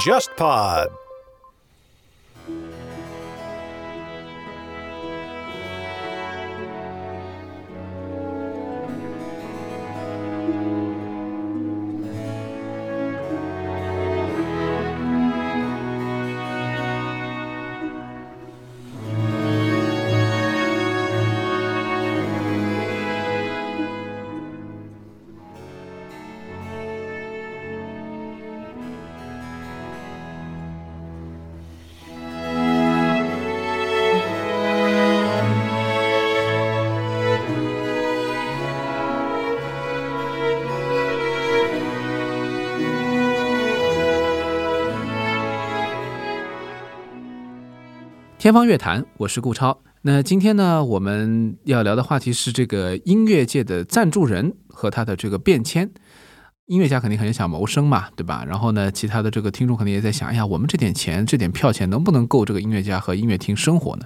JustPod。天方乐坛，我是顾超。那今天呢，我们要聊的话题是这个音乐界的赞助人和他的这个变迁。音乐家肯定很想谋生嘛，对吧？然后呢，其他的这个听众肯定也在想，哎呀，我们这点钱，这点票钱能不能够这个音乐家和音乐厅生活呢？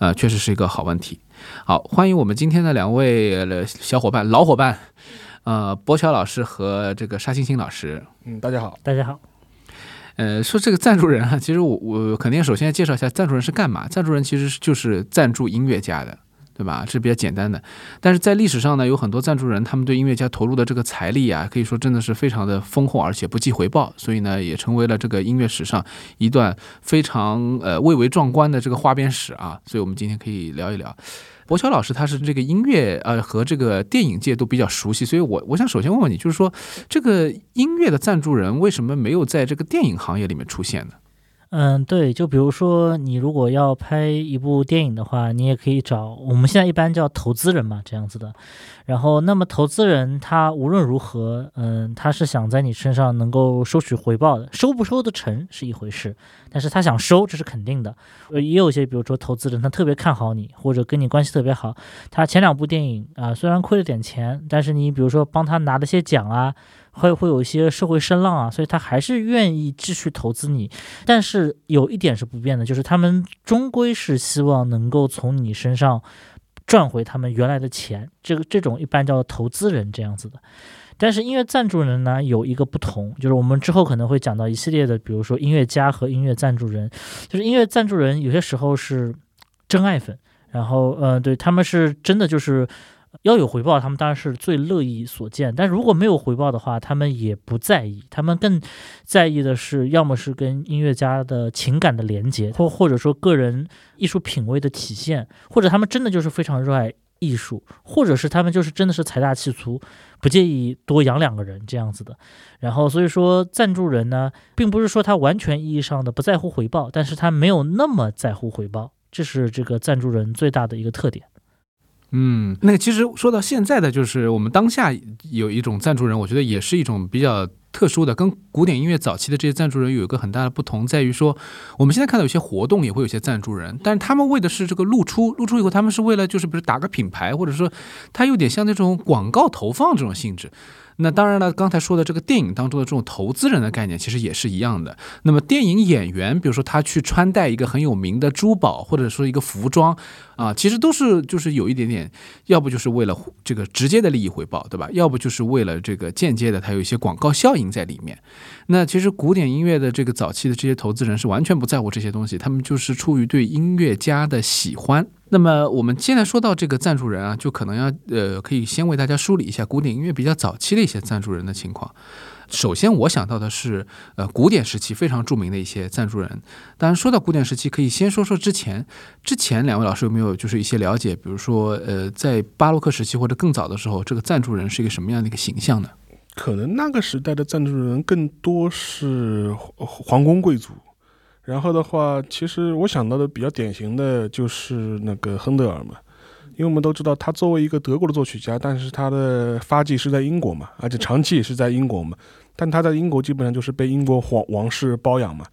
呃，确实是一个好问题。好，欢迎我们今天的两位呃小伙伴、老伙伴，呃，博乔老师和这个沙星星老师。嗯，大家好。大家好。呃，说这个赞助人啊，其实我我肯定首先介绍一下赞助人是干嘛。赞助人其实就是赞助音乐家的，对吧？这是比较简单的。但是在历史上呢，有很多赞助人，他们对音乐家投入的这个财力啊，可以说真的是非常的丰厚，而且不计回报，所以呢，也成为了这个音乐史上一段非常呃蔚为壮观的这个花边史啊。所以我们今天可以聊一聊。博乔老师他是这个音乐呃和这个电影界都比较熟悉，所以我我想首先问问你，就是说这个音乐的赞助人为什么没有在这个电影行业里面出现呢？嗯，对，就比如说你如果要拍一部电影的话，你也可以找我们现在一般叫投资人嘛，这样子的。然后，那么投资人他无论如何，嗯，他是想在你身上能够收取回报的，收不收得成是一回事，但是他想收这是肯定的。呃，也有一些比如说投资人他特别看好你，或者跟你关系特别好，他前两部电影啊虽然亏了点钱，但是你比如说帮他拿了些奖啊。会会有一些社会声浪啊，所以他还是愿意继续投资你。但是有一点是不变的，就是他们终归是希望能够从你身上赚回他们原来的钱。这个这种一般叫投资人这样子的。但是音乐赞助人呢，有一个不同，就是我们之后可能会讲到一系列的，比如说音乐家和音乐赞助人。就是音乐赞助人有些时候是真爱粉，然后呃，对他们是真的就是。要有回报，他们当然是最乐意所见。但如果没有回报的话，他们也不在意。他们更在意的是，要么是跟音乐家的情感的连接，或或者说个人艺术品味的体现，或者他们真的就是非常热爱艺术，或者是他们就是真的是财大气粗，不介意多养两个人这样子的。然后，所以说赞助人呢，并不是说他完全意义上的不在乎回报，但是他没有那么在乎回报，这是这个赞助人最大的一个特点。嗯，那其实说到现在的，就是我们当下有一种赞助人，我觉得也是一种比较特殊的，跟古典音乐早期的这些赞助人有一个很大的不同，在于说，我们现在看到有些活动也会有些赞助人，但是他们为的是这个露出，露出以后他们是为了就是比如打个品牌，或者说他有点像那种广告投放这种性质。那当然了，刚才说的这个电影当中的这种投资人的概念，其实也是一样的。那么电影演员，比如说他去穿戴一个很有名的珠宝，或者说一个服装，啊，其实都是就是有一点点，要不就是为了这个直接的利益回报，对吧？要不就是为了这个间接的，它有一些广告效应在里面。那其实古典音乐的这个早期的这些投资人是完全不在乎这些东西，他们就是出于对音乐家的喜欢。那么我们现在说到这个赞助人啊，就可能要呃，可以先为大家梳理一下古典音乐比较早期的一些赞助人的情况。首先我想到的是，呃，古典时期非常著名的一些赞助人。当然说到古典时期，可以先说说之前。之前两位老师有没有就是一些了解？比如说，呃，在巴洛克时期或者更早的时候，这个赞助人是一个什么样的一个形象呢？可能那个时代的赞助人更多是皇宫贵族。然后的话，其实我想到的比较典型的就是那个亨德尔嘛，因为我们都知道他作为一个德国的作曲家，但是他的发迹是在英国嘛，而且长期也是在英国嘛。但他在英国基本上就是被英国皇王室包养嘛，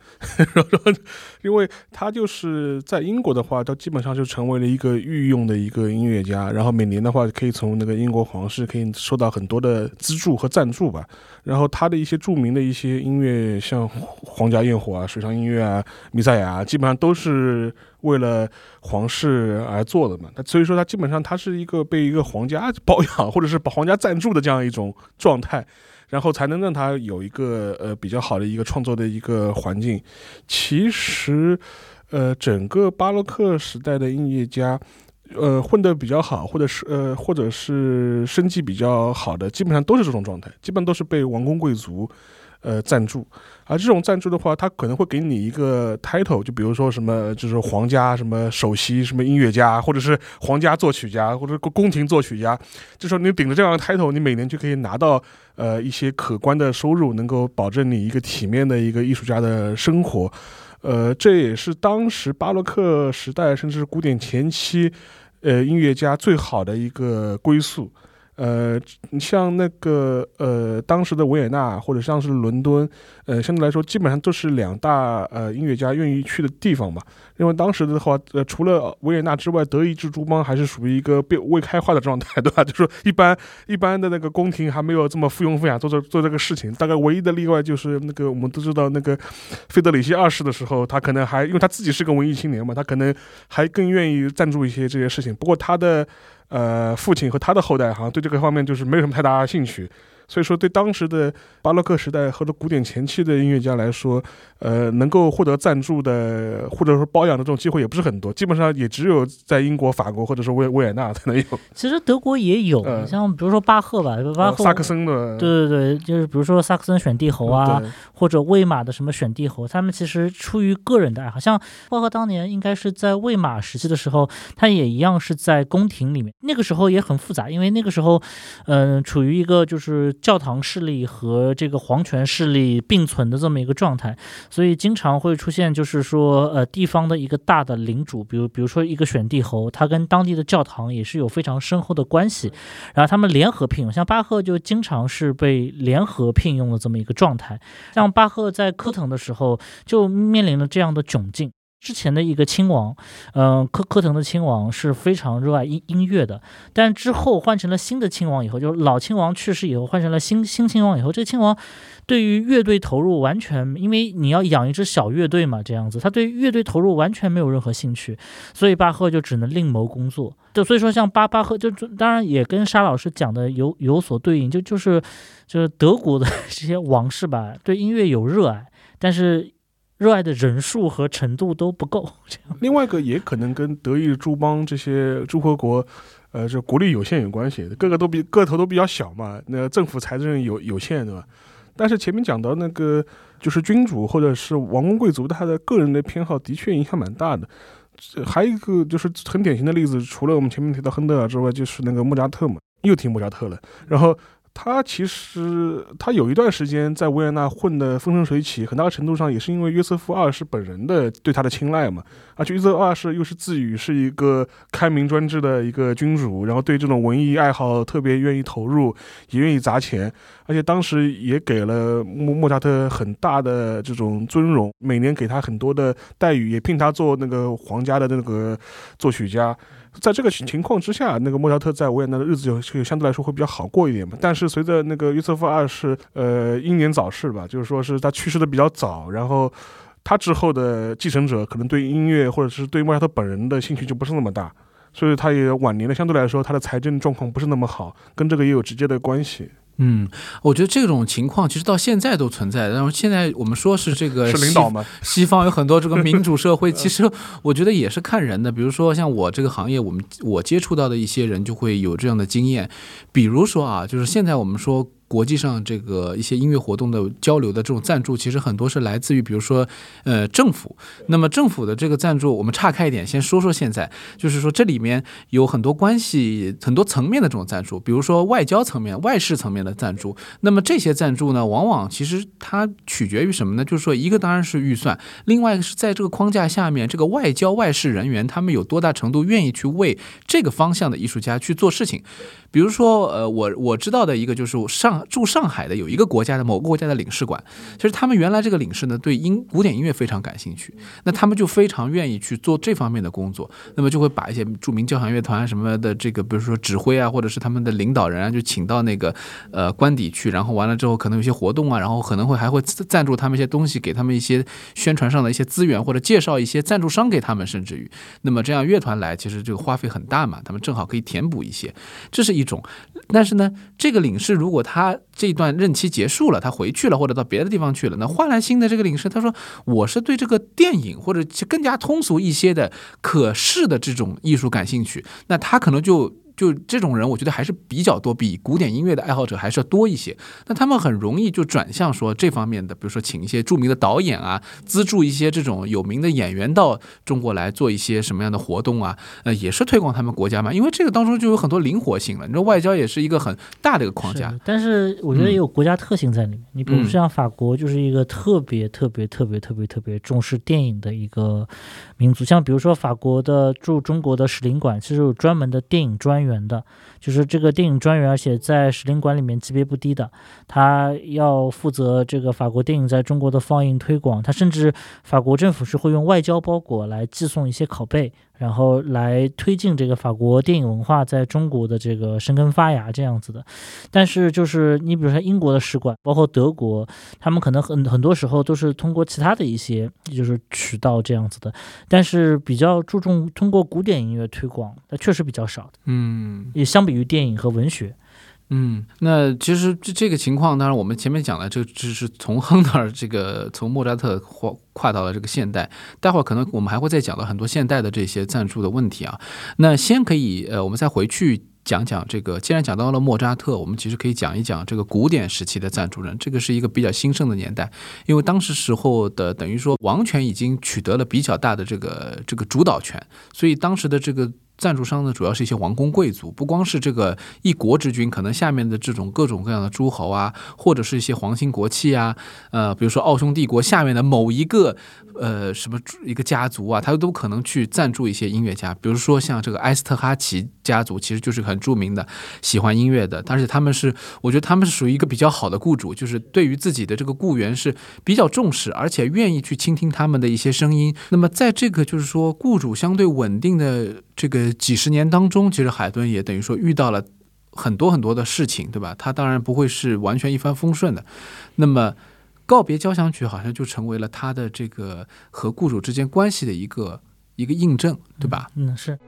因为他就是在英国的话，他基本上就成为了一个御用的一个音乐家，然后每年的话可以从那个英国皇室可以收到很多的资助和赞助吧。然后他的一些著名的一些音乐，像《皇家焰火》啊、水上音乐啊、弥赛亚啊，基本上都是为了皇室而做的嘛。他所以说他基本上他是一个被一个皇家包养或者是把皇家赞助的这样一种状态，然后才能让他有一个呃比较好的一个创作的一个环境。其实，呃，整个巴洛克时代的音乐家。呃，混得比较好，或者是呃，或者是生计比较好的，基本上都是这种状态，基本都是被王公贵族，呃，赞助。而这种赞助的话，他可能会给你一个 title，就比如说什么，就是皇家什么首席什么音乐家，或者是皇家作曲家，或者宫廷作曲家。就说你顶着这样的 title，你每年就可以拿到呃一些可观的收入，能够保证你一个体面的一个艺术家的生活。呃，这也是当时巴洛克时代，甚至是古典前期，呃，音乐家最好的一个归宿。呃，你像那个呃，当时的维也纳或者像是伦敦，呃，相对来说基本上都是两大呃音乐家愿意去的地方嘛。因为当时的话，呃，除了维也纳之外，德意志诸邦还是属于一个被未开化的状态，对吧？就说一般一般的那个宫廷还没有这么附庸风雅做这做这个事情。大概唯一的例外就是那个我们都知道那个费德里希二世的时候，他可能还因为他自己是个文艺青年嘛，他可能还更愿意赞助一些这些事情。不过他的。呃，父亲和他的后代好像对这个方面就是没有什么太大兴趣。所以说，对当时的巴洛克时代或者古典前期的音乐家来说，呃，能够获得赞助的或者说包养的这种机会也不是很多，基本上也只有在英国、法国或者是维维也纳才能有。其实德国也有，像比如说巴赫吧，巴赫萨克森的，对对对，就是比如说萨克森选帝侯啊，或者魏玛的什么选帝侯，他们其实出于个人的爱好，像巴赫当年应该是在魏玛时期的时候，他也一样是在宫廷里面，那个时候也很复杂，因为那个时候，嗯，处于一个就是。教堂势力和这个皇权势力并存的这么一个状态，所以经常会出现，就是说，呃，地方的一个大的领主，比如比如说一个选帝侯，他跟当地的教堂也是有非常深厚的关系，然后他们联合聘用，像巴赫就经常是被联合聘用的这么一个状态，像巴赫在科腾的时候就面临了这样的窘境。之前的一个亲王，嗯，科科腾的亲王是非常热爱音音乐的，但之后换成了新的亲王以后，就是老亲王去世以后，换成了新新亲王以后，这个亲王对于乐队投入完全，因为你要养一支小乐队嘛，这样子，他对乐队投入完全没有任何兴趣，所以巴赫就只能另谋工作。就所以说，像巴巴赫就当然也跟沙老师讲的有有所对应，就就是就是德国的 这些王室吧，对音乐有热爱，但是。热爱的人数和程度都不够。这样另外一个也可能跟德意诸邦这些诸侯国，呃，这国力有限有关系，个个都比个头都比较小嘛，那政府财政有有限，对吧？但是前面讲到那个，就是君主或者是王公贵族，他的个人的偏好的确影响蛮大的。还有一个就是很典型的例子，除了我们前面提到亨德尔之外，就是那个莫扎特嘛，又提莫扎特了。然后。他其实他有一段时间在维也纳混得风生水起，很大程度上也是因为约瑟夫二世本人的对他的青睐嘛。而且约瑟夫二世又是自诩是一个开明专制的一个君主，然后对这种文艺爱好特别愿意投入，也愿意砸钱。而且当时也给了莫莫扎特很大的这种尊荣，每年给他很多的待遇，也聘他做那个皇家的那个作曲家。在这个情况之下，那个莫扎特在维也纳的日子就就相对来说会比较好过一点嘛。但是随着那个约瑟夫二世呃英年早逝吧，就是说是他去世的比较早，然后他之后的继承者可能对音乐或者是对莫扎特本人的兴趣就不是那么大，所以他也晚年的相对来说他的财政状况不是那么好，跟这个也有直接的关系。嗯，我觉得这种情况其实到现在都存在。然后现在我们说是这个是领导吗？西方有很多这个民主社会，其实我觉得也是看人的。比如说像我这个行业，我们我接触到的一些人就会有这样的经验。比如说啊，就是现在我们说。国际上这个一些音乐活动的交流的这种赞助，其实很多是来自于，比如说，呃，政府。那么政府的这个赞助，我们岔开一点，先说说现在，就是说这里面有很多关系、很多层面的这种赞助，比如说外交层面、外事层面的赞助。那么这些赞助呢，往往其实它取决于什么呢？就是说，一个当然是预算，另外一个是在这个框架下面，这个外交外事人员他们有多大程度愿意去为这个方向的艺术家去做事情。比如说，呃，我我知道的一个就是上。住上海的有一个国家的某个国家的领事馆，其实他们原来这个领事呢对音古典音乐非常感兴趣，那他们就非常愿意去做这方面的工作，那么就会把一些著名交响乐团什么的这个，比如说指挥啊，或者是他们的领导人啊，就请到那个呃官邸去，然后完了之后可能有些活动啊，然后可能会还会赞助他们一些东西，给他们一些宣传上的一些资源，或者介绍一些赞助商给他们，甚至于，那么这样乐团来，其实这个花费很大嘛，他们正好可以填补一些，这是一种。但是呢，这个领事如果他这段任期结束了，他回去了或者到别的地方去了，那换来新的这个领事，他说我是对这个电影或者更加通俗一些的可视的这种艺术感兴趣，那他可能就。就这种人，我觉得还是比较多，比古典音乐的爱好者还是要多一些。那他们很容易就转向说这方面的，比如说请一些著名的导演啊，资助一些这种有名的演员到中国来做一些什么样的活动啊，呃，也是推广他们国家嘛。因为这个当中就有很多灵活性了。你说外交也是一个很大的一个框架，但是我觉得也有国家特性在里面。你比如像法国，就是一个特别特别特别特别特别重视电影的一个民族。像比如说法国的驻中国的使领馆，其实有专门的电影专员。的，就是这个电影专员，而且在使领馆里面级别不低的，他要负责这个法国电影在中国的放映推广，他甚至法国政府是会用外交包裹来寄送一些拷贝。然后来推进这个法国电影文化在中国的这个生根发芽这样子的，但是就是你比如说英国的使馆，包括德国，他们可能很很多时候都是通过其他的一些就是渠道这样子的，但是比较注重通过古典音乐推广，那确实比较少的，嗯，也相比于电影和文学。嗯，那其实这这个情况，当然我们前面讲了，这只是从亨德尔这个从莫扎特跨跨到了这个现代，待会儿可能我们还会再讲到很多现代的这些赞助的问题啊。那先可以呃，我们再回去讲讲这个，既然讲到了莫扎特，我们其实可以讲一讲这个古典时期的赞助人，这个是一个比较兴盛的年代，因为当时时候的等于说王权已经取得了比较大的这个这个主导权，所以当时的这个。赞助商呢，主要是一些王公贵族，不光是这个一国之君，可能下面的这种各种各样的诸侯啊，或者是一些皇亲国戚啊，呃，比如说奥匈帝国下面的某一个呃什么一个家族啊，他都可能去赞助一些音乐家，比如说像这个埃斯特哈奇家族，其实就是很著名的喜欢音乐的，但是他们是，我觉得他们是属于一个比较好的雇主，就是对于自己的这个雇员是比较重视，而且愿意去倾听他们的一些声音。那么在这个就是说雇主相对稳定的这个。几十年当中，其实海顿也等于说遇到了很多很多的事情，对吧？他当然不会是完全一帆风顺的。那么，告别交响曲好像就成为了他的这个和雇主之间关系的一个一个印证，对吧？嗯，是。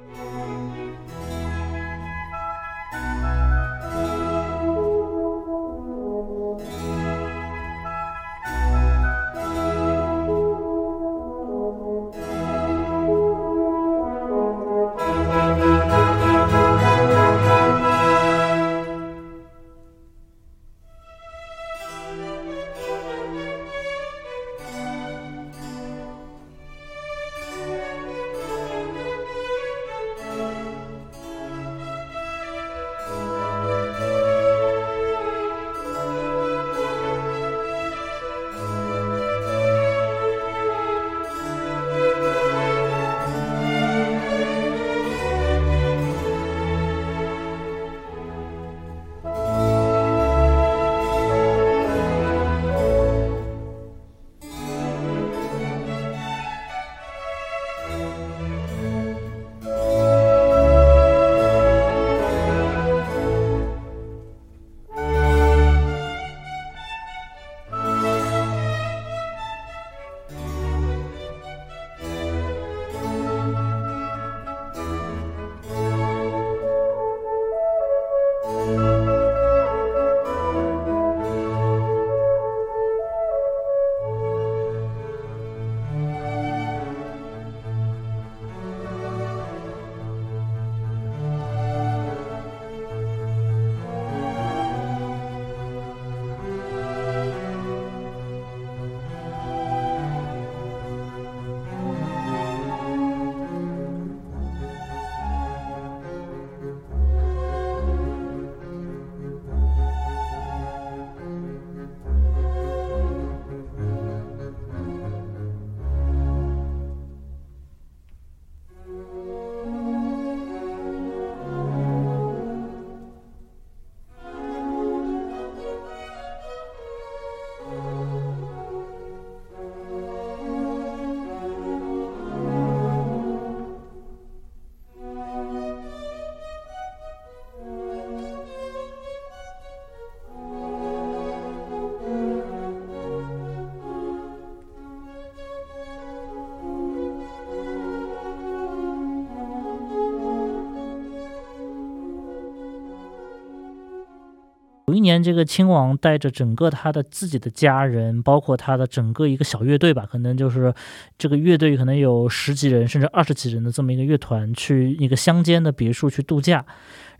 年这个亲王带着整个他的自己的家人，包括他的整个一个小乐队吧，可能就是这个乐队可能有十几人甚至二十几人的这么一个乐团，去一个乡间的别墅去度假。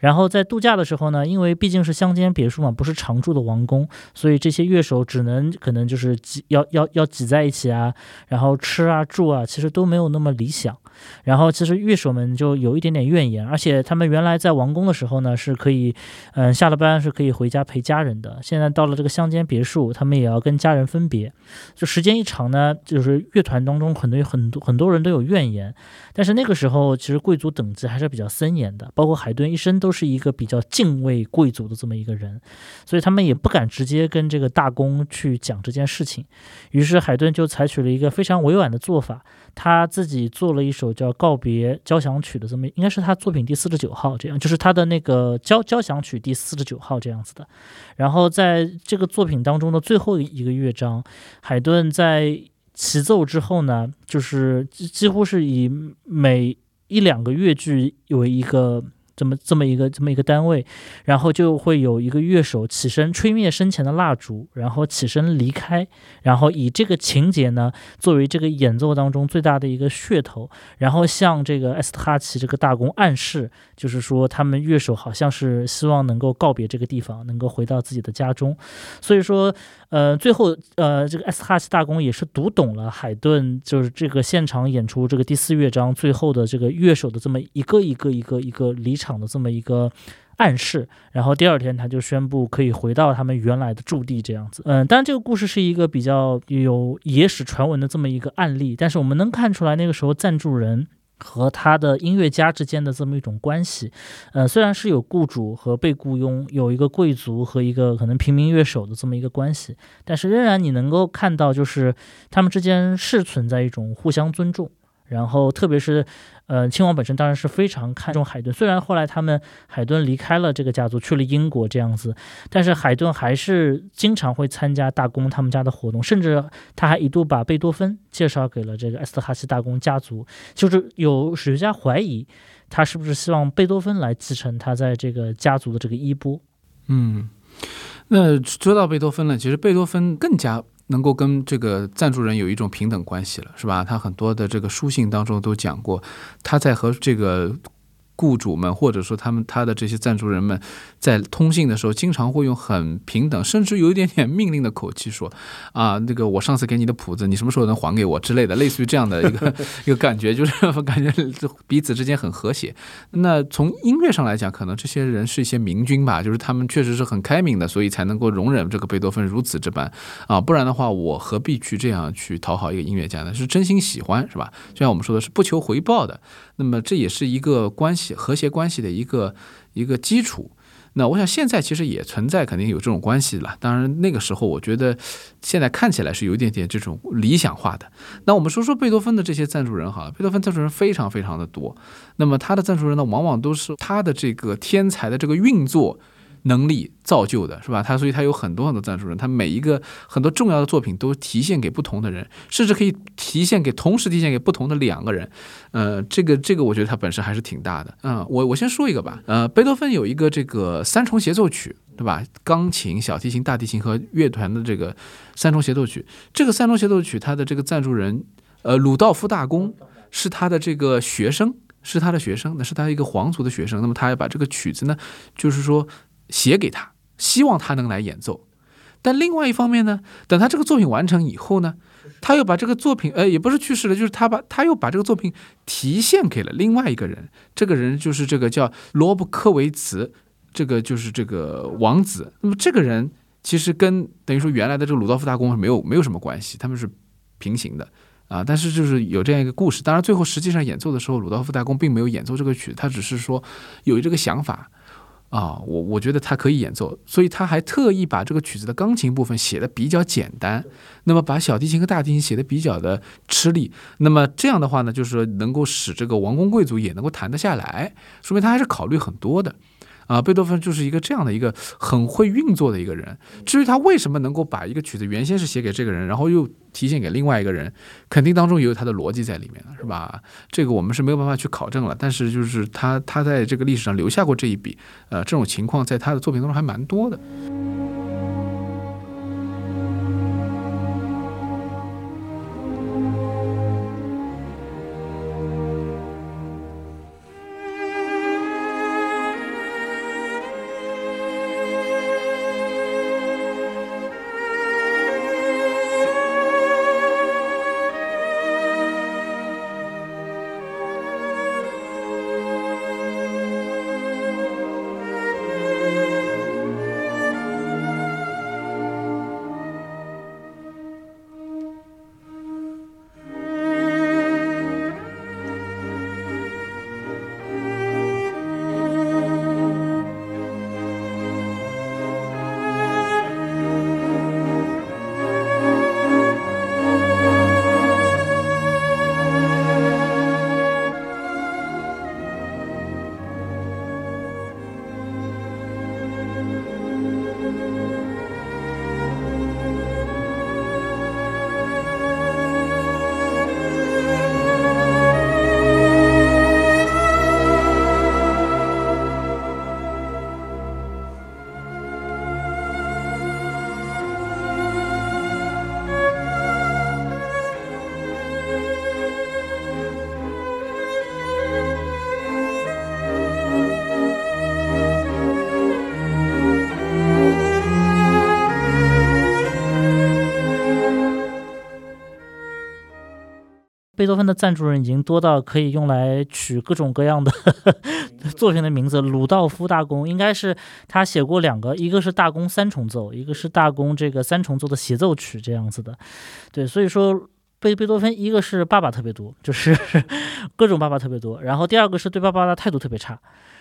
然后在度假的时候呢，因为毕竟是乡间别墅嘛，不是常住的王宫，所以这些乐手只能可能就是挤要要要挤在一起啊，然后吃啊住啊，其实都没有那么理想。然后其实乐手们就有一点点怨言，而且他们原来在王宫的时候呢，是可以，嗯，下了班是可以回家陪家人的。现在到了这个乡间别墅，他们也要跟家人分别。就时间一长呢，就是乐团当中很多很多很多人都有怨言。但是那个时候，其实贵族等级还是比较森严的，包括海顿一生都都是一个比较敬畏贵族的这么一个人，所以他们也不敢直接跟这个大公去讲这件事情。于是海顿就采取了一个非常委婉的做法，他自己做了一首叫《告别交响曲》的这么，应该是他作品第四十九号，这样就是他的那个交交响曲第四十九号这样子的。然后在这个作品当中的最后一个乐章，海顿在。齐奏之后呢，就是几乎是以每一两个乐句为一个。这么这么一个这么一个单位，然后就会有一个乐手起身吹灭生前的蜡烛，然后起身离开，然后以这个情节呢作为这个演奏当中最大的一个噱头，然后向这个埃斯特哈奇这个大公暗示，就是说他们乐手好像是希望能够告别这个地方，能够回到自己的家中。所以说，呃，最后呃，这个埃斯哈奇大公也是读懂了海顿就是这个现场演出这个第四乐章最后的这个乐手的这么一个一个一个一个离场。的这么一个暗示，然后第二天他就宣布可以回到他们原来的驻地，这样子。嗯，当然这个故事是一个比较有野史传闻的这么一个案例，但是我们能看出来那个时候赞助人和他的音乐家之间的这么一种关系。呃，虽然是有雇主和被雇佣，有一个贵族和一个可能平民乐手的这么一个关系，但是仍然你能够看到，就是他们之间是存在一种互相尊重。然后，特别是，呃，亲王本身当然是非常看重海顿。虽然后来他们海顿离开了这个家族，去了英国这样子，但是海顿还是经常会参加大公他们家的活动，甚至他还一度把贝多芬介绍给了这个埃斯特哈西大公家族。就是有史学家怀疑，他是不是希望贝多芬来继承他在这个家族的这个衣钵？嗯，那说到贝多芬呢，其实贝多芬更加。能够跟这个赞助人有一种平等关系了，是吧？他很多的这个书信当中都讲过，他在和这个。雇主们，或者说他们他的这些赞助人们，在通信的时候，经常会用很平等，甚至有一点点命令的口气说：“ 啊，那个我上次给你的谱子，你什么时候能还给我之类的，类似于这样的一个 一个感觉，就是感觉彼此之间很和谐。那从音乐上来讲，可能这些人是一些明君吧，就是他们确实是很开明的，所以才能够容忍这个贝多芬如此这般啊，不然的话，我何必去这样去讨好一个音乐家呢？是真心喜欢，是吧？就像我们说的是不求回报的。”那么这也是一个关系和谐关系的一个一个基础。那我想现在其实也存在，肯定有这种关系了。当然那个时候，我觉得现在看起来是有一点点这种理想化的。那我们说说贝多芬的这些赞助人好了，贝多芬赞助人非常非常的多。那么他的赞助人呢，往往都是他的这个天才的这个运作。能力造就的是吧？他所以他有很多很多赞助人，他每一个很多重要的作品都提现给不同的人，甚至可以提现给同时提现给不同的两个人。呃，这个这个我觉得他本身还是挺大的。嗯，我我先说一个吧。呃，贝多芬有一个这个三重协奏曲，对吧？钢琴、小提琴、大提琴和乐团的这个三重协奏曲。这个三重协奏曲，他的这个赞助人，呃，鲁道夫大公是他的这个学生，是他的学生，那是他一个皇族的学生。那么他要把这个曲子呢，就是说。写给他，希望他能来演奏。但另外一方面呢，等他这个作品完成以后呢，他又把这个作品，呃，也不是去世了，就是他把他又把这个作品提献给了另外一个人。这个人就是这个叫罗布科维茨，这个就是这个王子。那么这个人其实跟等于说原来的这个鲁道夫大公是没有没有什么关系，他们是平行的啊。但是就是有这样一个故事。当然最后实际上演奏的时候，鲁道夫大公并没有演奏这个曲，他只是说有这个想法。啊，我我觉得他可以演奏，所以他还特意把这个曲子的钢琴部分写的比较简单，那么把小提琴和大提琴写的比较的吃力，那么这样的话呢，就是能够使这个王公贵族也能够弹得下来，说明他还是考虑很多的。啊，贝多芬就是一个这样的一个很会运作的一个人。至于他为什么能够把一个曲子原先是写给这个人，然后又提现给另外一个人，肯定当中也有他的逻辑在里面了，是吧？这个我们是没有办法去考证了。但是就是他他在这个历史上留下过这一笔，呃，这种情况在他的作品当中还蛮多的。贝多芬的赞助人已经多到可以用来取各种各样的 作品的名字。鲁道夫大公应该是他写过两个，一个是大公三重奏，一个是大公这个三重奏的协奏曲这样子的。对，所以说贝贝多芬一个是爸爸特别多，就是 各种爸爸特别多，然后第二个是对爸爸的态度特别差。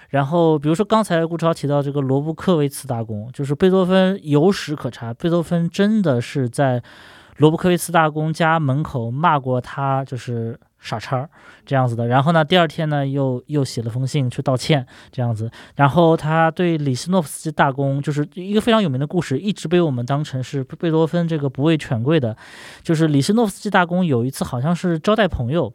然后，比如说刚才顾超提到这个罗布克维茨大公，就是贝多芬有史可查，贝多芬真的是在罗布科维茨大公家门口骂过他，就是傻叉这样子的。然后呢，第二天呢，又又写了封信去道歉这样子。然后他对李希诺夫斯基大公，就是一个非常有名的故事，一直被我们当成是贝多芬这个不畏权贵的，就是李希诺夫斯基大公有一次好像是招待朋友。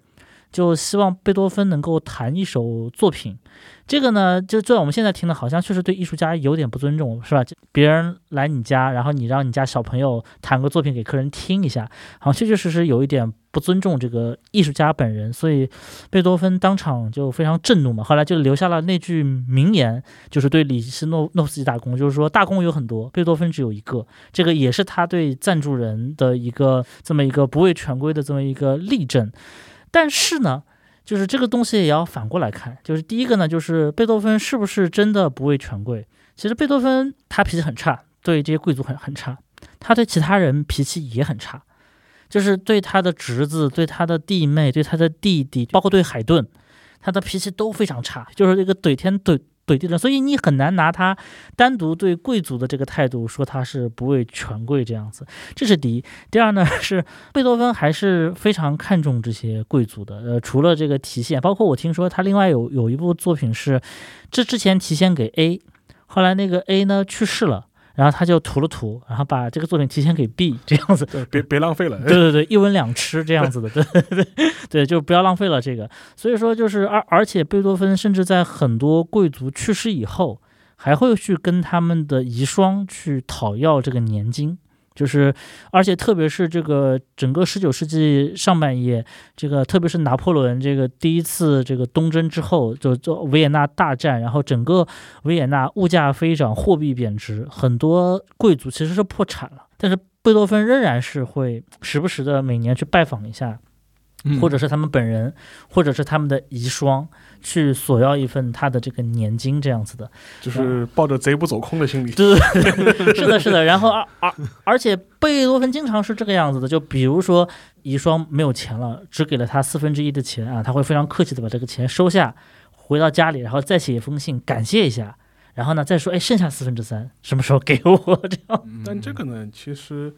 就希望贝多芬能够弹一首作品，这个呢，就就在我们现在听的，好像确实对艺术家有点不尊重，是吧？别人来你家，然后你让你家小朋友弹个作品给客人听一下，好像确确实实有一点不尊重这个艺术家本人，所以贝多芬当场就非常震怒嘛。后来就留下了那句名言，就是对李斯诺诺夫斯基大公，就是说大公有很多，贝多芬只有一个。这个也是他对赞助人的一个这么一个不畏权规的这么一个例证。但是呢，就是这个东西也要反过来看，就是第一个呢，就是贝多芬是不是真的不畏权贵？其实贝多芬他脾气很差，对这些贵族很很差，他对其他人脾气也很差，就是对他的侄子、对他的弟妹、对他的弟弟，包括对海顿，他的脾气都非常差，就是这个怼天怼。对，对的，所以你很难拿他单独对贵族的这个态度说他是不畏权贵这样子，这是第一。第二呢 是贝多芬还是非常看重这些贵族的，呃，除了这个提现，包括我听说他另外有有一部作品是这之前提现给 A，后来那个 A 呢去世了。然后他就涂了涂，然后把这个作品提前给 B 这样子，别别浪费了。对对对，一文两吃这样子的，对对对对，就不要浪费了这个。所以说就是而而且贝多芬甚至在很多贵族去世以后，还会去跟他们的遗孀去讨要这个年金。就是，而且特别是这个整个十九世纪上半叶，这个特别是拿破仑这个第一次这个东征之后，就就维也纳大战，然后整个维也纳物价飞涨，货币贬值，很多贵族其实是破产了，但是贝多芬仍然是会时不时的每年去拜访一下。或者是他们本人，或者是他们的遗孀去索要一份他的这个年金，这样子的，就是抱着贼不走空的心理。对，是的，是的。然后而而而且贝多芬经常是这个样子的，就比如说遗孀没有钱了，只给了他四分之一的钱啊，他会非常客气的把这个钱收下，回到家里，然后再写一封信感谢一下，然后呢再说，哎，剩下四分之三什么时候给我？这样。但这个呢，其实。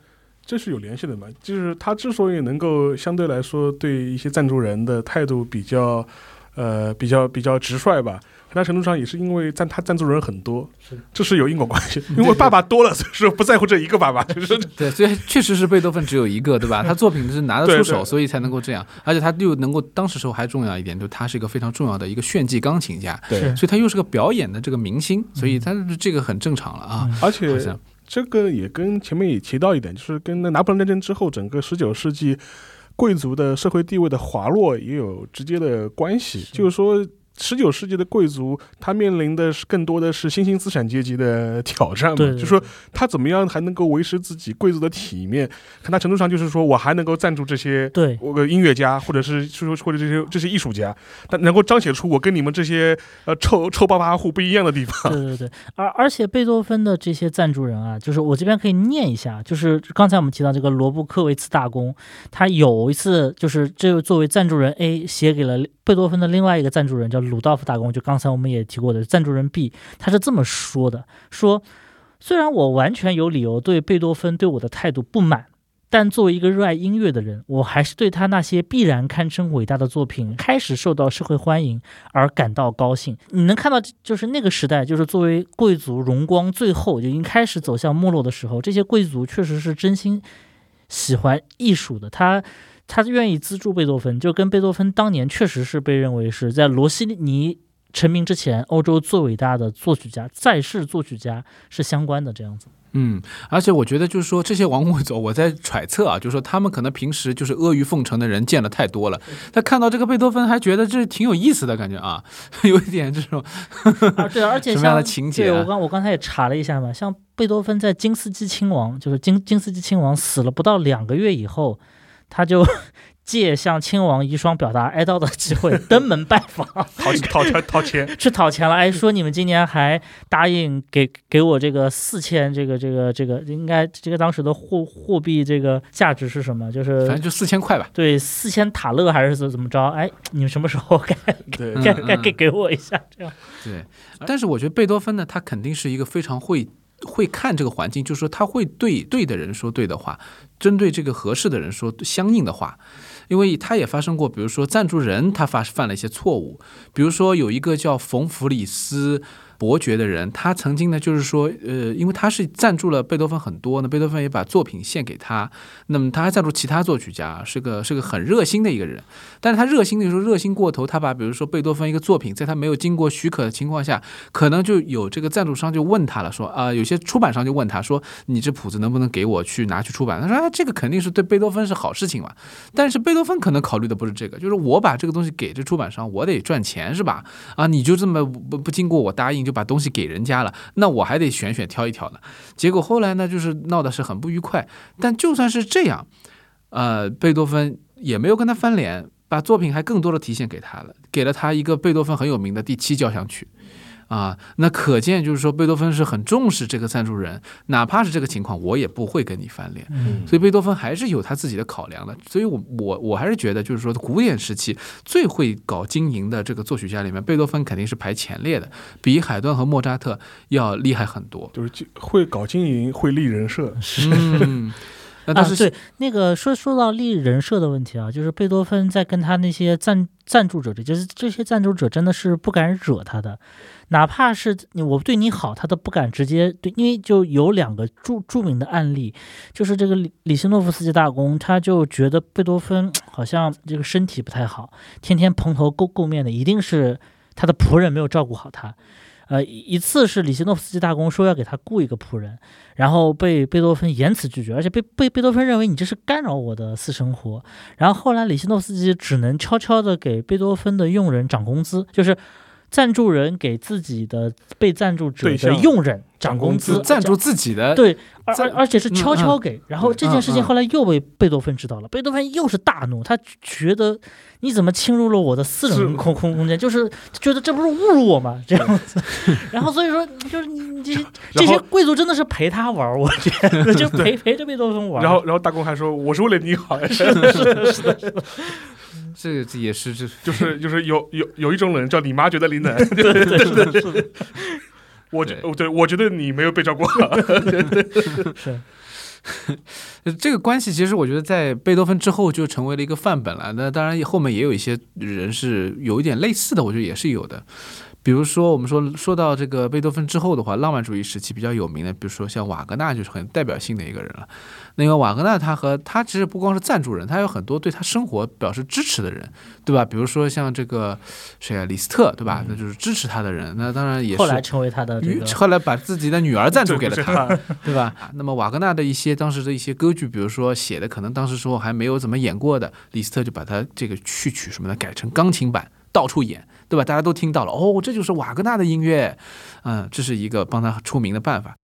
这是有联系的嘛？就是他之所以能够相对来说对一些赞助人的态度比较，呃，比较比较直率吧，很大程度上也是因为赞他赞助人很多，这是有因果关系。因为爸爸多了，所以说不在乎这一个爸爸。就是 对，所以确实是贝多芬只有一个，对吧？他作品是拿得出手，所以才能够这样。而且他又能够当时时候还重要一点，就他是一个非常重要的一个炫技钢琴家，对，所以他又是个表演的这个明星，所以他这个很正常了啊。而且。这个也跟前面也提到一点，就是跟那拿破仑战争之后，整个十九世纪贵族的社会地位的滑落也有直接的关系，就是说。十九世纪的贵族，他面临的是更多的是新兴资产阶级的挑战嘛？就说他怎么样还能够维持自己贵族的体面？很大程度上就是说我还能够赞助这些对我个音乐家，或者是说或者这些这些艺术家，但能够彰显出我跟你们这些呃臭臭八八户不一样的地方。对对对，而而且贝多芬的这些赞助人啊，就是我这边可以念一下，就是刚才我们提到这个罗布克维茨大公，他有一次就是这作为赞助人 A 写给了贝多芬的另外一个赞助人叫。鲁道夫大公，就刚才我们也提过的赞助人 B，他是这么说的：说虽然我完全有理由对贝多芬对我的态度不满，但作为一个热爱音乐的人，我还是对他那些必然堪称伟大的作品开始受到社会欢迎而感到高兴。你能看到，就是那个时代，就是作为贵族荣光最后就已经开始走向没落的时候，这些贵族确实是真心喜欢艺术的。他。他愿意资助贝多芬，就跟贝多芬当年确实是被认为是在罗西尼成名之前，欧洲最伟大的作曲家，在世作曲家是相关的这样子。嗯，而且我觉得就是说，这些王公贵族，我在揣测啊，就是说他们可能平时就是阿谀奉承的人见的太多了，他看到这个贝多芬还觉得这挺有意思的感觉啊，有一点这种 啊，对，而且什么样的情节？对我刚我刚才也查了一下嘛，像贝多芬在金斯基亲王，就是金金斯基亲王死了不到两个月以后。他就 借向亲王遗孀表达哀悼的机会，登门拜访，讨讨钱讨钱，去讨 钱了。哎，说你们今年还答应给给我这个四千，这个这个这个应该这个当时的货货币这个价值是什么？就是反正就四千块吧。对，四千塔勒还是怎怎么着？哎，你们什么时候该，该该给给我一下？这样对，但是我觉得贝多芬呢，他肯定是一个非常会会看这个环境，就是说他会对对的人说对的话，针对这个合适的人说相应的话。因为他也发生过，比如说赞助人他发犯了一些错误，比如说有一个叫冯弗里斯伯爵的人，他曾经呢就是说，呃，因为他是赞助了贝多芬很多呢，贝多芬也把作品献给他，那么他还赞助其他作曲家，是个是个很热心的一个人。但是他热心的时候热心过头，他把比如说贝多芬一个作品，在他没有经过许可的情况下，可能就有这个赞助商就问他了，说啊、有些出版商就问他说，你这谱子能不能给我去拿去出版？他说，哎，这个肯定是对贝多芬是好事情嘛。但是贝多芬可能考虑的不是这个，就是我把这个东西给这出版商，我得赚钱是吧？啊，你就这么不不经过我答应就把东西给人家了，那我还得选选挑一挑呢。结果后来呢，就是闹的是很不愉快。但就算是这样，呃，贝多芬也没有跟他翻脸，把作品还更多的提现给他了，给了他一个贝多芬很有名的第七交响曲。啊，那可见就是说，贝多芬是很重视这个赞助人，哪怕是这个情况，我也不会跟你翻脸。嗯所以贝多芬还是有他自己的考量的。所以我我我还是觉得，就是说古典时期最会搞经营的这个作曲家里面，贝多芬肯定是排前列的，比海顿和莫扎特要厉害很多。就是会搞经营，会立人设，嗯，啊，对，那个说说到立人设的问题啊，就是贝多芬在跟他那些赞赞助者，就是这些赞助者真的是不敢惹他的，哪怕是我对你好，他都不敢直接对，因为就有两个著著名的案例，就是这个李李希诺夫斯基大公，他就觉得贝多芬好像这个身体不太好，天天蓬头垢垢面的，一定是他的仆人没有照顾好他。呃，一次是里希诺夫斯基大公说要给他雇一个仆人，然后被贝多芬严词拒绝，而且被被贝多芬认为你这是干扰我的私生活。然后后来里希诺夫斯基只能悄悄的给贝多芬的佣人涨工资，就是赞助人给自己的被赞助者的佣人涨涨工资，赞助自己的，对，而而而且是悄嗯悄给。然后这件事情后来又被贝多芬知道了，贝多芬又是大怒，他觉得你怎么侵入了我的私人空空空间，就是觉得这不是侮辱我吗？这样子。然后所以说，就是你你这些这些贵族真的是陪他玩儿，我觉得 就陪陪着贝多芬玩儿。然后然后大公还说我是为了你好，这个这也是这就是就是有有有一种人叫你妈觉得你冷，对对对是的是的我觉对哦对我觉得你没有被照顾好，是。呃这个关系，其实我觉得在贝多芬之后就成为了一个范本了。那当然后面也有一些人是有一点类似的，我觉得也是有的。比如说，我们说说到这个贝多芬之后的话，浪漫主义时期比较有名的，比如说像瓦格纳就是很代表性的一个人了。那个瓦格纳他和他其实不光是赞助人，他有很多对他生活表示支持的人，对吧？比如说像这个谁啊，李斯特，对吧？那就是支持他的人。那当然也是后来成为他的这女个后来把自己的女儿赞助给了他，对吧？那么瓦格纳的一些当时的一些歌剧，比如说写的可能当时时候还没有怎么演过的，李斯特就把他这个序曲什么的改成钢琴版，到处演，对吧？大家都听到了，哦，这就是瓦格纳的音乐，嗯，这是一个帮他出名的办法。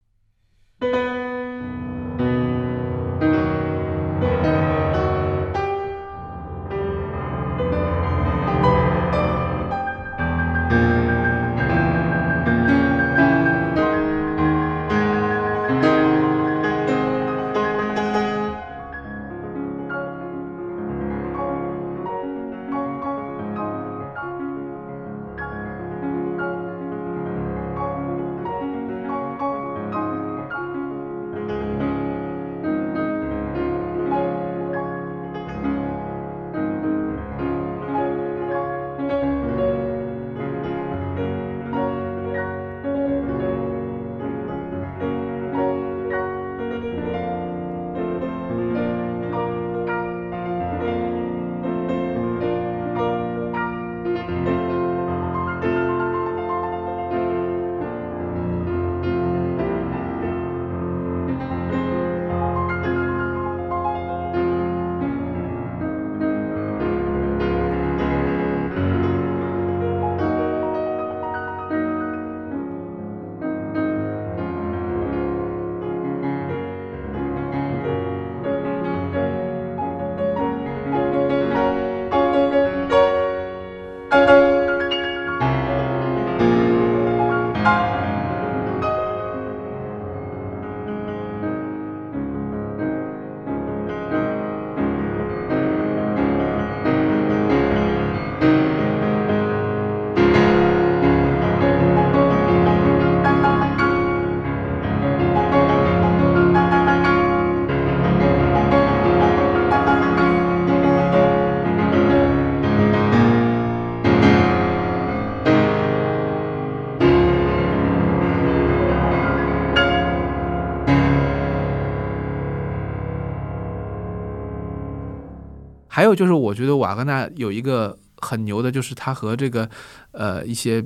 还有就是，我觉得瓦格纳有一个很牛的，就是他和这个呃一些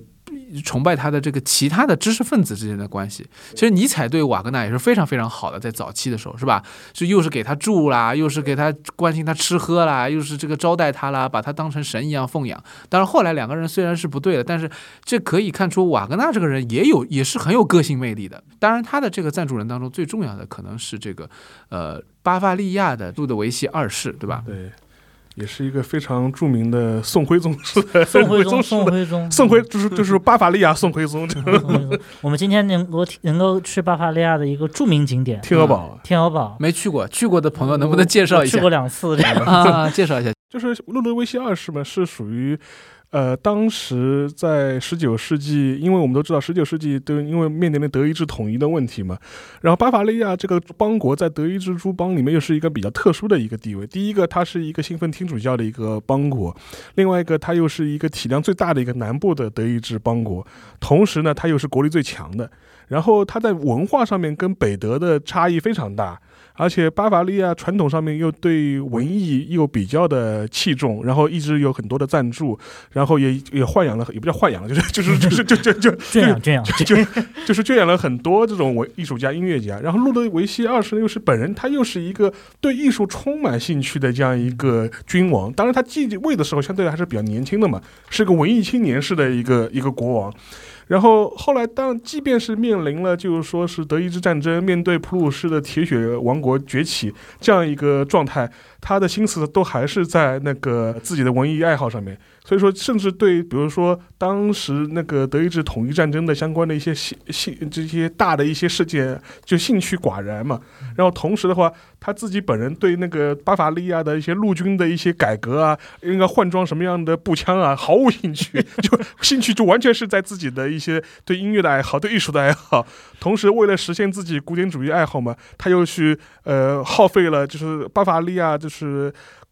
崇拜他的这个其他的知识分子之间的关系。其实尼采对瓦格纳也是非常非常好的，在早期的时候，是吧？就又是给他住啦，又是给他关心他吃喝啦，又是这个招待他啦，把他当成神一样奉养。当然后来两个人虽然是不对的，但是这可以看出瓦格纳这个人也有也是很有个性魅力的。当然他的这个赞助人当中最重要的可能是这个呃巴伐利亚的路德维希二世，对吧？对，也是一个非常著名的宋徽宗宋徽宗，宋徽宗，宋徽就是 就是巴伐利亚宋徽宗，宋徽宗。我们今天能够能够去巴伐利亚的一个著名景点天鹅堡。天鹅堡没去过，去过的朋友能不能介绍一下？去过两次，这 样啊，介绍一下。就是路德维希二世嘛，是属于。呃，当时在十九世纪，因为我们都知道十九世纪都因为面临着德意志统一的问题嘛，然后巴伐利亚这个邦国在德意志诸邦里面又是一个比较特殊的一个地位。第一个，它是一个信奉天主教的一个邦国；另外一个，它又是一个体量最大的一个南部的德意志邦国，同时呢，它又是国力最强的。然后它在文化上面跟北德的差异非常大。而且巴伐利亚传统上面又对文艺又比较的器重，然后一直有很多的赞助，然后也也豢养了，也不叫豢养了，就是就是 就是就就就圈养圈养，就就是圈养了很多这种文艺术家、音乐家。然后路德维希二世又是本人，他又是一个对艺术充满兴趣的这样一个君王。当然，他继位的时候相对还是比较年轻的嘛，是个文艺青年式的一个一个国王。然后后来，当即便是面临了，就是说是德意志战争，面对普鲁士的铁血王国崛起这样一个状态，他的心思都还是在那个自己的文艺爱好上面。所以说，甚至对，比如说当时那个德意志统一战争的相关的一些兴兴这些大的一些事件，就兴趣寡然嘛。然后同时的话，他自己本人对那个巴伐利亚的一些陆军的一些改革啊，应该换装什么样的步枪啊，毫无兴趣，就兴趣就完全是在自己的一些对音乐的爱好、对艺术的爱好。同时，为了实现自己古典主义爱好嘛，他又去呃耗费了，就是巴伐利亚就是。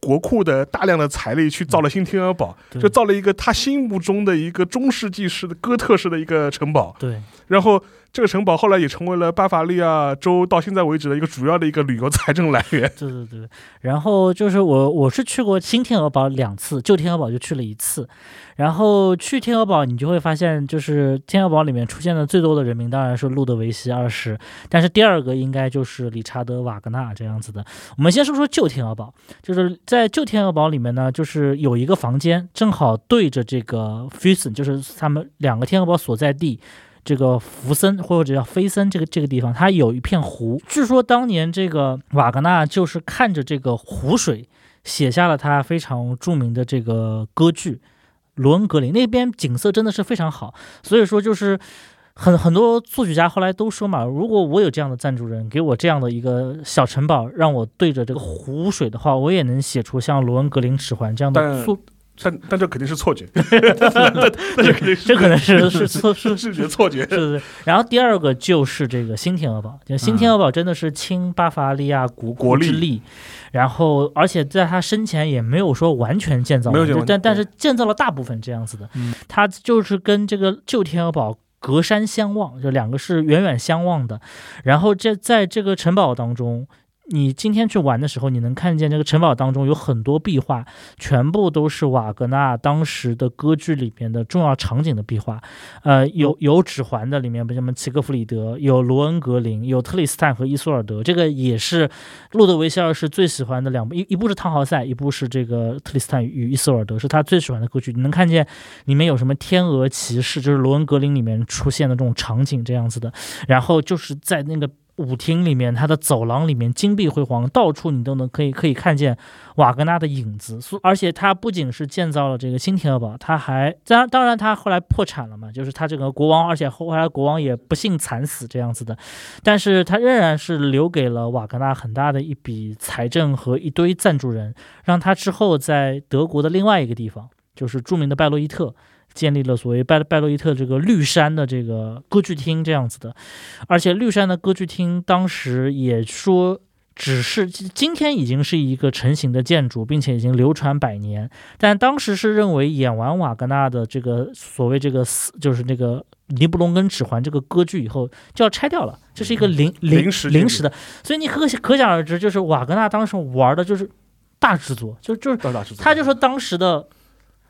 国库的大量的财力去造了新天鹅堡，就造了一个他心目中的一个中世纪式的哥特式的一个城堡。对，然后这个城堡后来也成为了巴伐利亚州到现在为止的一个主要的一个旅游财政来源。对对对，然后就是我我是去过新天鹅堡两次，旧天鹅堡就去了一次。然后去天鹅堡，你就会发现，就是天鹅堡里面出现的最多的人名当然是路德维希二世，但是第二个应该就是理查德瓦格纳这样子的。我们先说说旧天鹅堡，就是在旧天鹅堡里面呢，就是有一个房间，正好对着这个菲森，就是他们两个天鹅堡所在地，这个福森或者叫菲森这个这个地方，它有一片湖。据说当年这个瓦格纳就是看着这个湖水，写下了他非常著名的这个歌剧。罗恩格林那边景色真的是非常好，所以说就是很很多作曲家后来都说嘛，如果我有这样的赞助人，给我这样的一个小城堡，让我对着这个湖水的话，我也能写出像罗恩格林指环这样的作。但但这肯定是错觉，这肯定这可能是是错是视觉错觉，是是。然后第二个就是这个新天鹅堡，新天鹅堡真的是倾巴伐利亚国国之力，然后而且在他生前也没有说完全建造，但但是建造了大部分这样子的。他就是跟这个旧天鹅堡隔山相望，就两个是远远相望的。然后这在这个城堡当中。你今天去玩的时候，你能看见这个城堡当中有很多壁画，全部都是瓦格纳当时的歌剧里面的重要场景的壁画。呃，有有指环的，里面什么齐格弗里德，有罗恩格林，有特里斯坦和伊索尔德，这个也是路德维希二世最喜欢的两部，一一部是汤豪赛，一部是这个特里斯坦与伊索尔德，是他最喜欢的歌剧。你能看见里面有什么天鹅骑士，就是罗恩格林里面出现的这种场景这样子的，然后就是在那个。舞厅里面，它的走廊里面金碧辉煌，到处你都能可以可以看见瓦格纳的影子。而且他不仅是建造了这个新天鹅堡，他还当当然他后来破产了嘛，就是他这个国王，而且后来国王也不幸惨死这样子的。但是他仍然是留给了瓦格纳很大的一笔财政和一堆赞助人，让他之后在德国的另外一个地方，就是著名的拜洛伊特。建立了所谓拜拜洛伊特这个绿山的这个歌剧厅这样子的，而且绿山的歌剧厅当时也说只是今天已经是一个成型的建筑，并且已经流传百年，但当时是认为演完瓦格纳的这个所谓这个四就是那个尼布龙根指环这个歌剧以后就要拆掉了，这是一个临临临时临时的，所以你可可想而知，就是瓦格纳当时玩的就是。大制作，就就是他就说当时的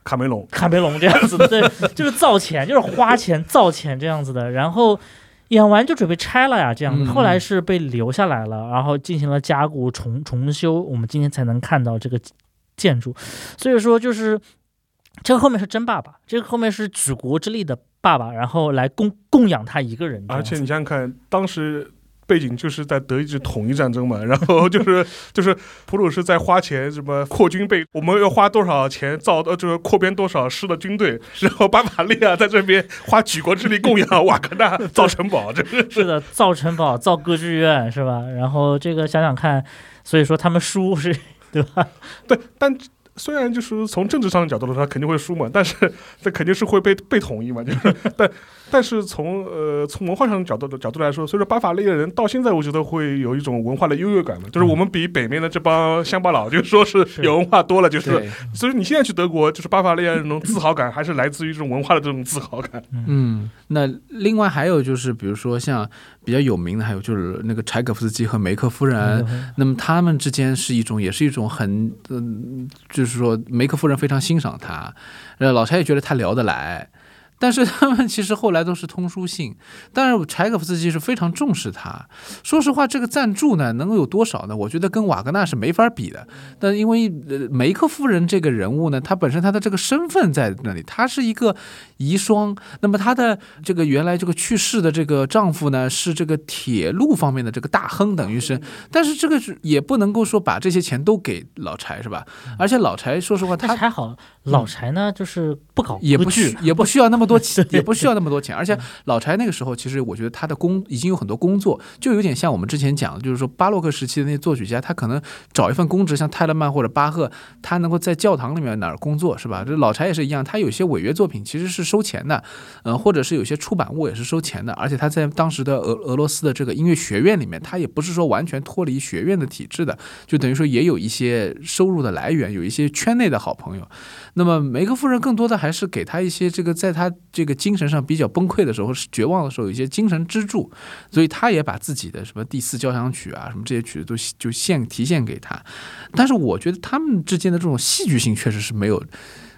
卡梅隆，卡梅隆这样子的，对，就是造钱，就是花钱 造钱这样子的，然后。演完就准备拆了呀，这样，嗯后来是被留下来了，然后进行了加固重重修，我们今天才能看到这个建筑。所以说，就是这个后面是真爸爸，这个后面是举国之力的爸爸，然后来供供养他一个人。而且你想想看，当时背景就是在德意志统一战争嘛，然后就是就是普鲁士在花钱什么扩军备，我们要花多少钱造呃就是扩编多少师的军队，然后巴伐利亚在这边花举国之力供养瓦格纳 造城堡，这是是的，造城堡、造歌剧院是吧？然后这个想想看，所以说他们输是，对吧？对，但。虽然就是从政治上的角度来说，他肯定会输嘛，但是这肯定是会被被统一嘛，就是但但是从呃从文化上的角度的角度来说，所以说巴伐利亚人到现在我觉得会有一种文化的优越感嘛，就是我们比北面的这帮乡巴佬，就是说是是。有文化多了，就是对，所以你现在去德国，就是巴伐利亚人那种自豪感，还是来自于这种文化的这种自豪感。嗯，那另外还有就是，比如说像比较有名的，还有就是那个柴可夫斯基和梅克夫人，那么他们之间是一种，也是一种很，嗯，就是说梅克夫人非常欣赏他，呃，老柴也觉得他聊得来。但是他们其实后来都是通书信，但是柴可夫斯基是非常重视他。说实话，这个赞助呢，能够有多少呢？我觉得跟瓦格纳是没法比的。但因为呃梅克夫人这个人物呢，她本身她的这个身份在那里，她是一个遗孀。那么她的这个原来这个去世的这个丈夫呢，是这个铁路方面的这个大亨，等于是。但是这个是也不能够说把这些钱都给老柴，是吧？而且老柴说实话，他还好，老柴呢就是不搞也不去，也不需要那么多钱，也不需要那么多钱。而且老柴那个时候，其实我觉得他的工已经有很多工作，就有点像我们之前讲的，就是说巴洛克时期的那些作曲家，他可能找一份公职，像泰勒曼或者巴赫，他能够在教堂里面哪儿工作，是吧？这老柴也是一样，他有些违约作品其实是收钱的，呃，或者是有些出版物也是收钱的，而且他在当时的俄俄罗斯的这个音乐学院里面，他也不是说完全脱离学院的体制的，就等于说也有一些收入的来源，有一些圈内的好朋友。那么梅克夫人更多的还是给他一些这个在他这个精神上比较崩溃的时候、绝望的时候，有一些精神支柱，所以他也把自己的什么第四交响曲啊，什么这些曲子都就献提献给他。但是我觉得他们之间的这种戏剧性确实是没有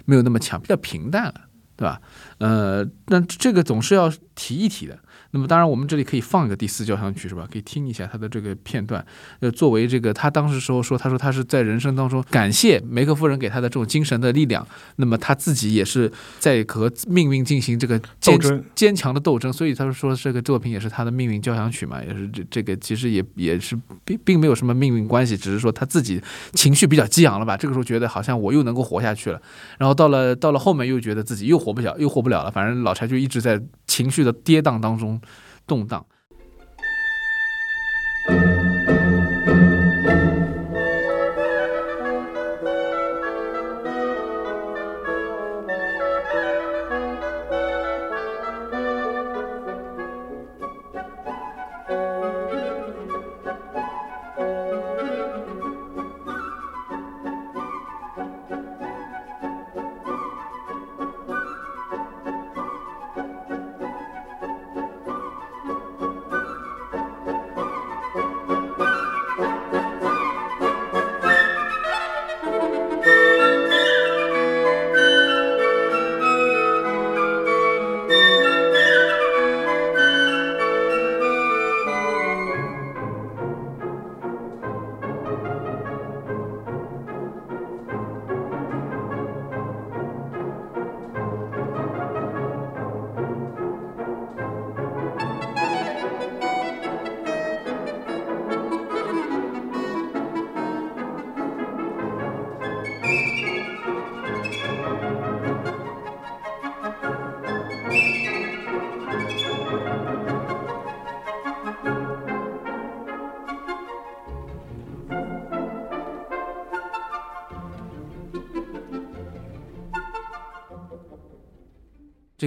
没有那么强，比较平淡了，对吧？呃，那这个总是要提一提的。那么当然，我们这里可以放一个第四交响曲，是吧？可以听一下他的这个片段。呃，作为这个他当时时候说，他说他是在人生当中感谢梅克夫人给他的这种精神的力量。那么他自己也是在和命运进行这个斗坚争，坚强的斗争，所以他说这个作品也是他的命运交响曲嘛，也是这这个其实也也是并并没有什么命运关系，只是说他自己情绪比较激昂了吧。这个时候觉得好像我又能够活下去了，然后到了到了后面又觉得自己又活不了，又活不了了。反正老柴就一直在情绪的跌宕当中动荡。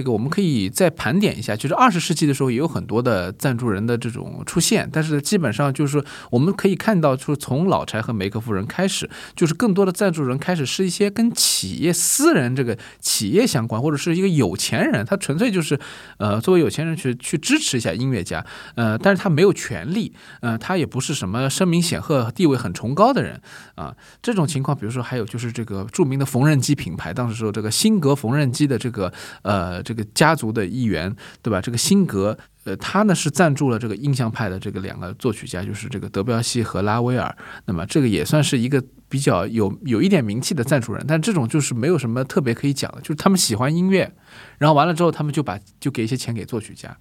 这个我们可以再盘点一下，就是二十世纪的时候也有很多的赞助人的这种出现，但是基本上就是我们可以看到，就是从老柴和梅克夫人开始，就是更多的赞助人开始是一些跟企业、私人这个企业相关，或者是一个有钱人，他纯粹就是呃作为有钱人去去支持一下音乐家，呃，但是他没有权利，呃，他也不是什么声名显赫、地位很崇高的人啊。这种情况，比如说还有就是这个著名的缝纫机品牌，当时说这个辛格缝纫机的这个呃。这个家族的一员，对吧？这个辛格，呃，他呢是赞助了这个印象派的这个两个作曲家，就是这个德彪西和拉威尔。那么这个也算是一个比较有有一点名气的赞助人，但这种就是没有什么特别可以讲的，就是他们喜欢音乐，然后完了之后，他们就把就给一些钱给作曲家。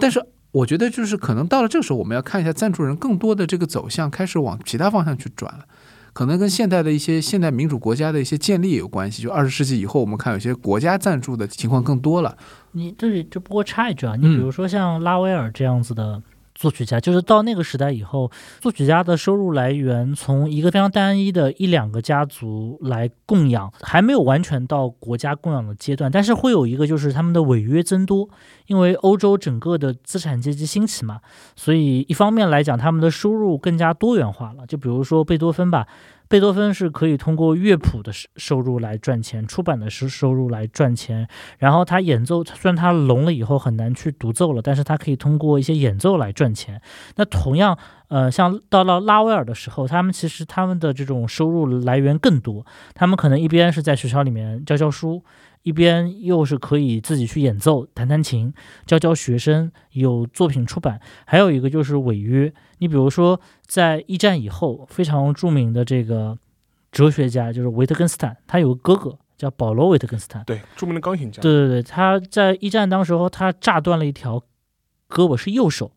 但是我觉得，就是可能到了这个时候，我们要看一下赞助人更多的这个走向开始往其他方向去转了。可能跟现代的一些现代民主国家的一些建立有关系。就二十世纪以后，我们看有些国家赞助的情况更多了。你这里就不过插一句啊，你比如说像拉威尔这样子的。作曲家就是到那个时代以后，作曲家的收入来源从一个非常单一的一两个家族来供养，还没有完全到国家供养的阶段。但是会有一个就是他们的违约增多，因为欧洲整个的资产阶级兴起嘛，所以一方面来讲，他们的收入更加多元化了。就比如说贝多芬吧。贝多芬是可以通过乐谱的收收入来赚钱，出版的收收入来赚钱。然后他演奏，虽然他聋了以后很难去独奏了，但是他可以通过一些演奏来赚钱。那同样，呃，像到了拉威尔的时候，他们其实他们的这种收入来源更多，他们可能一边是在学校里面教教书。一边又是可以自己去演奏、弹弹琴、教教学生，有作品出版；还有一个就是违约。你比如说，在一战以后，非常著名的这个哲学家就是维特根斯坦，他有个哥哥叫保罗·维特根斯坦，对，著名的钢琴家。对对对，他在一战当时候，他炸断了一条胳膊，是右手。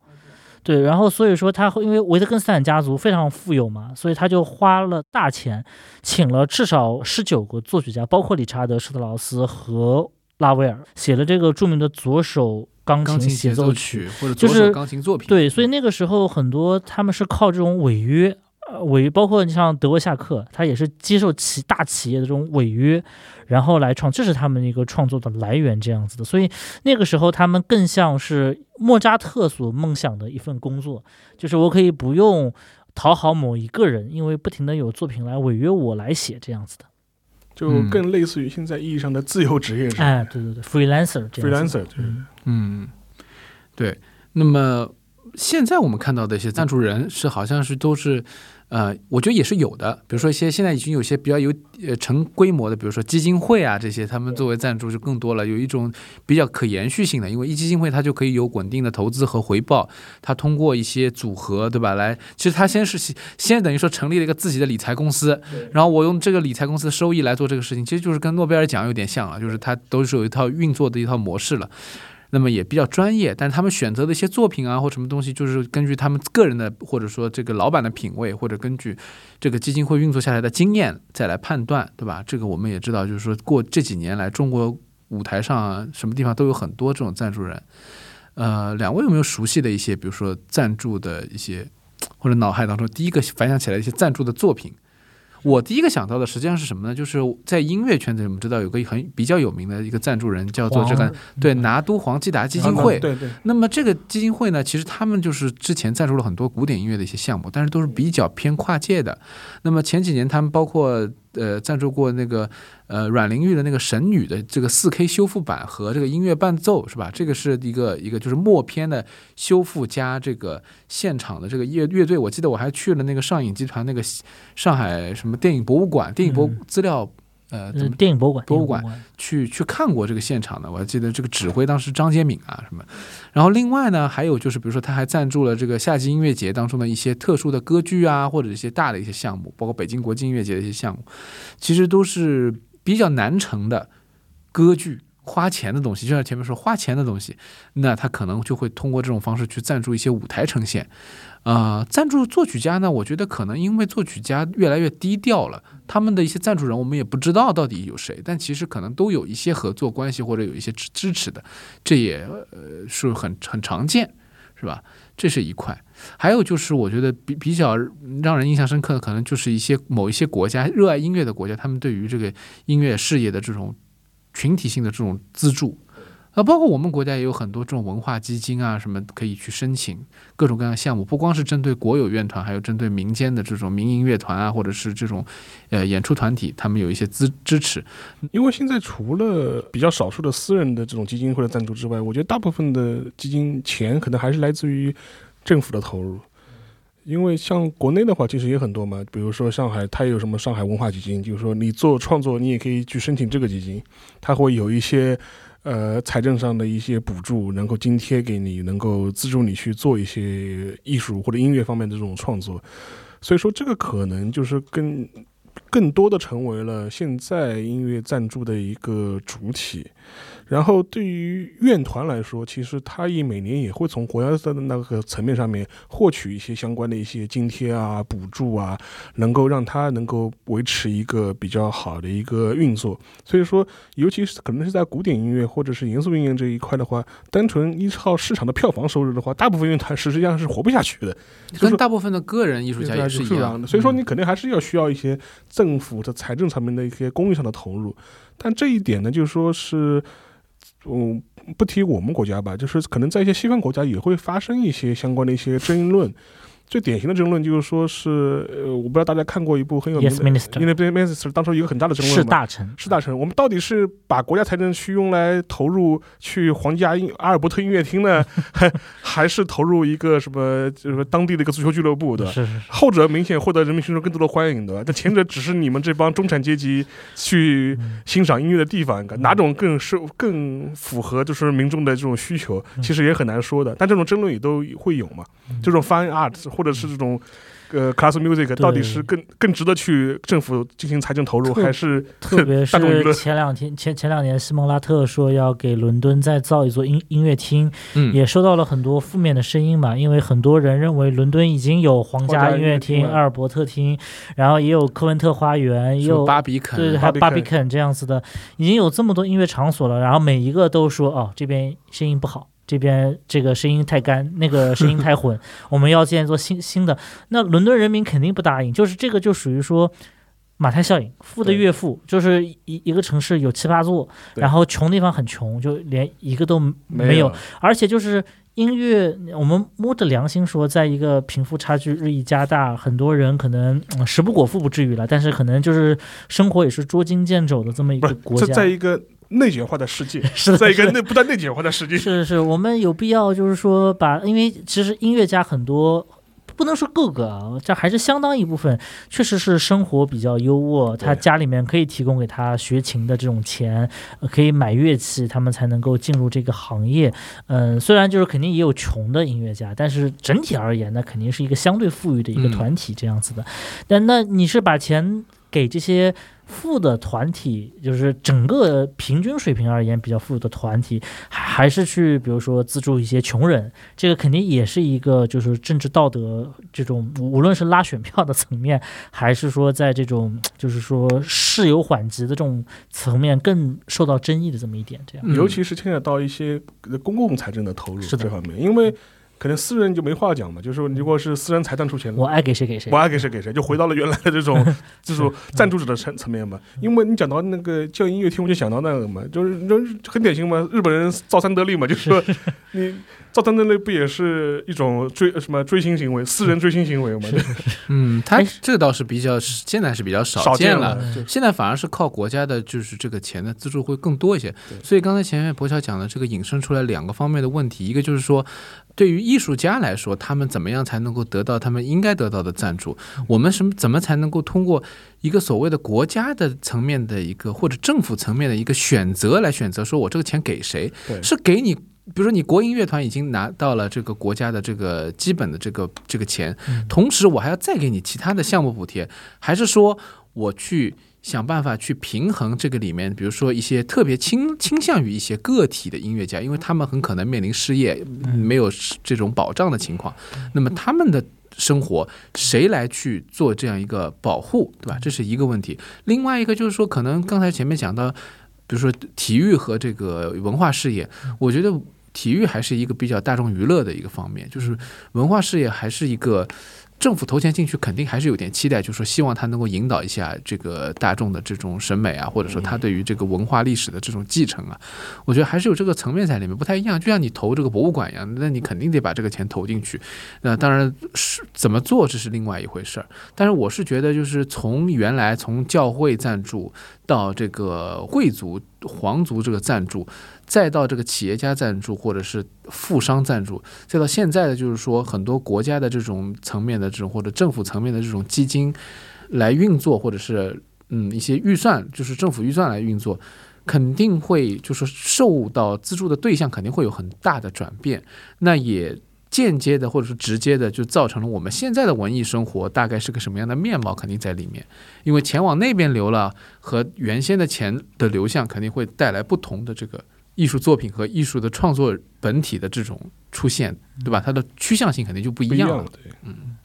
对，然后所以说他因为维特根斯坦家族非常富有嘛，所以他就花了大钱，请了至少十九个作曲家，包括理查德施特劳斯和拉威尔，写了这个著名的左手钢琴协奏曲或者左手钢琴作品。对，所以那个时候很多他们是靠这种违约。呃，违包括你像德沃夏克，他也是接受企大企业的这种违约，然后来创，这是他们一个创作的来源这样子的。所以那个时候他们更像是莫扎特所梦想的一份工作，就是我可以不用讨好某一个人，因为不停的有作品来违约我来写这样子的，就更类似于现在意义上的自由职业者。哎，对对对，freelancer，freelancer，对，嗯，对。那么现在我们看到的一些赞助人是好像是都是。呃，我觉得也是有的，比如说一些现在已经有些比较有呃成规模的，比如说基金会啊这些，他们作为赞助就更多了，有一种比较可延续性的，因为一基金会它就可以有稳定的投资和回报，它通过一些组合，对吧？来，其实它先是先等于说成立了一个自己的理财公司，然后我用这个理财公司的收益来做这个事情，其实就是跟诺贝尔奖有点像啊，就是它都是有一套运作的一套模式了。那么也比较专业，但是他们选择的一些作品啊，或什么东西，就是根据他们个人的，或者说这个老板的品味，或者根据这个基金会运作下来的经验再来判断，对吧？这个我们也知道，就是说过这几年来，中国舞台上什么地方都有很多这种赞助人。呃，两位有没有熟悉的一些，比如说赞助的一些，或者脑海当中第一个反想起来一些赞助的作品？我第一个想到的实际上是什么呢？就是在音乐圈子，我们知道有个很比较有名的一个赞助人，叫做这个对拿督黄基达基金会。对对。那么这个基金会呢，其实他们就是之前赞助了很多古典音乐的一些项目，但是都是比较偏跨界的。那么前几年他们包括。呃，赞助过那个呃阮玲玉的那个神女的这个四 K 修复版和这个音乐伴奏是吧？这个是一个一个就是默片的修复加这个现场的这个乐乐队。我记得我还去了那个上影集团那个上海什么电影博物馆，电影博资料。呃，怎么电影博物馆？博物馆去去看过这个现场的，我还记得这个指挥当时张杰敏啊什么。然后另外呢，还有就是比如说他还赞助了这个夏季音乐节当中的一些特殊的歌剧啊，或者一些大的一些项目，包括北京国际音乐节的一些项目，其实都是比较难成的歌剧，花钱的东西。就像前面说花钱的东西，那他可能就会通过这种方式去赞助一些舞台呈现。啊，赞助作曲家呢？我觉得可能因为作曲家越来越低调了，他们的一些赞助人我们也不知道到底有谁，但其实可能都有一些合作关系或者有一些支支持的，这也呃是很很常见，是吧？这是一块。还有就是我觉得比比较让人印象深刻的，可能就是一些某一些国家热爱音乐的国家，他们对于这个音乐事业的这种群体性的这种资助。啊，包括我们国家也有很多这种文化基金啊，什么可以去申请各种各样的项目，不光是针对国有院团，还有针对民间的这种民营乐团啊，或者是这种呃演出团体，他们有一些资支持。因为现在除了比较少数的私人的这种基金或者赞助之外，我觉得大部分的基金钱可能还是来自于政府的投入。因为像国内的话，其实也很多嘛，比如说上海，它有什么上海文化基金，就是说你做创作，你也可以去申请这个基金，它会有一些呃财政上的一些补助，能够津贴给你，能够资助你去做一些艺术或者音乐方面的这种创作。所以说，这个可能就是更更多的成为了现在音乐赞助的一个主体。然后对于院团来说，其实他也每年也会从国家的那个层面上面获取一些相关的一些津贴啊、补助啊，能够让他能够维持一个比较好的一个运作。所以说，尤其是可能是在古典音乐或者是严肃音乐这一块的话，单纯依靠市场的票房收入的话，大部分乐团实际上是活不下去的，跟大部分的个人艺术家也是一样的。所以说，你肯定还是要需要一些政府的财政层面的一些公益上的投入。但这一点呢，就是说是。嗯，不提我们国家吧，就是可能在一些西方国家也会发生一些相关的一些争论。最典型的争论就是说，是呃，我不知道大家看过一部很有名的《因为 Minister》，当初一个很大的争论是大臣，是大臣。我们到底是把国家财政去用来投入去皇家音阿尔伯特音乐厅呢，还 还是投入一个什么就是当地的一个足球俱乐部的？是是。后者明显获得人民群众更多的欢迎的，但前者只是你们这帮中产阶级去欣赏音乐的地方，哪种更是更符合就是民众的这种需求，其实也很难说的。但这种争论也都会有嘛，这种 fine art。或者是这种，呃，class music 到底是更更值得去政府进行财政投入，还是特别 是前两天前前两年，西蒙拉特说要给伦敦再造一座音音乐厅，嗯，也收到了很多负面的声音嘛，因为很多人认为伦敦已经有皇家音乐厅、阿尔伯特厅，然后也有科文特花园，也有巴比肯，对，还有巴比肯这样子的，已经有这么多音乐场所了，然后每一个都说哦，这边声音不好。这边这个声音太干，那个 声音太混，我们要建一座新新的。那伦敦人民肯定不答应，就是这个就属于说马太效应，富的越富，就是一一个城市有七八座，然后穷地方很穷，就连一个都没有。而且就是音乐，我们摸着良心说，在一个贫富差距日益加大，很多人可能食不果腹不至于了，但是可能就是生活也是捉襟见肘的这么一个国家，在一个。内卷化的世界 是在一个内不断内卷化的世界。是是，我们有必要就是说把，因为其实音乐家很多，不能说个个啊，这还是相当一部分，确实是生活比较优渥，他家里面可以提供给他学琴的这种钱，可以买乐器，他们才能够进入这个行业。嗯，虽然就是肯定也有穷的音乐家，但是整体而言那，肯定是一个相对富裕的一个团体这样子的。但那你是把钱给这些？富的团体就是整个平均水平而言比较富的团体，还是去比如说资助一些穷人，这个肯定也是一个就是政治道德这种无论是拉选票的层面，还是说在这种就是说事有缓急的这种层面更受到争议的这么一点，这样，尤其是牵扯到一些公共财政的投入是这方面，因为。可能私人就没话讲嘛，就是说，如果是私人财团出钱，我爱给谁给谁，我爱给谁给谁，就回到了原来的这种 这种赞助者的层层面嘛。因为你讲到那个叫音乐厅，我就想到那个嘛，就是就很典型嘛，日本人造三得利嘛，就是说你造三得利不也是一种追什么追星行为，私人追星行为嘛？嗯，他这个倒是比较现在是比较少见了，现在反而是靠国家的，就是这个钱的资助会更多一些。所以刚才前面博乔讲的这个引申出来两个方面的问题，一个就是说。对于艺术家来说，他们怎么样才能够得到他们应该得到的赞助？我们什么怎么才能够通过一个所谓的国家的层面的一个或者政府层面的一个选择来选择，说我这个钱给谁？是给你，比如说你国营乐团已经拿到了这个国家的这个基本的这个这个钱，同时我还要再给你其他的项目补贴，还是说我去？想办法去平衡这个里面，比如说一些特别倾倾向于一些个体的音乐家，因为他们很可能面临失业，没有这种保障的情况，那么他们的生活谁来去做这样一个保护，对吧？这是一个问题。另外一个就是说，可能刚才前面讲到，比如说体育和这个文化事业，我觉得体育还是一个比较大众娱乐的一个方面，就是文化事业还是一个。政府投钱进去，肯定还是有点期待，就是说希望他能够引导一下这个大众的这种审美啊，或者说他对于这个文化历史的这种继承啊，我觉得还是有这个层面在里面，不太一样。就像你投这个博物馆一样，那你肯定得把这个钱投进去。那当然是怎么做，这是另外一回事儿。但是我是觉得，就是从原来从教会赞助到这个贵族、皇族这个赞助。再到这个企业家赞助，或者是富商赞助，再到现在的就是说很多国家的这种层面的这种或者政府层面的这种基金来运作，或者是嗯一些预算，就是政府预算来运作，肯定会就是受到资助的对象肯定会有很大的转变，那也。间接的或者是直接的，就造成了我们现在的文艺生活大概是个什么样的面貌，肯定在里面。因为钱往那边流了，和原先的钱的流向肯定会带来不同的这个。艺术作品和艺术的创作本体的这种出现，对吧？它的趋向性肯定就不一样了。嗯。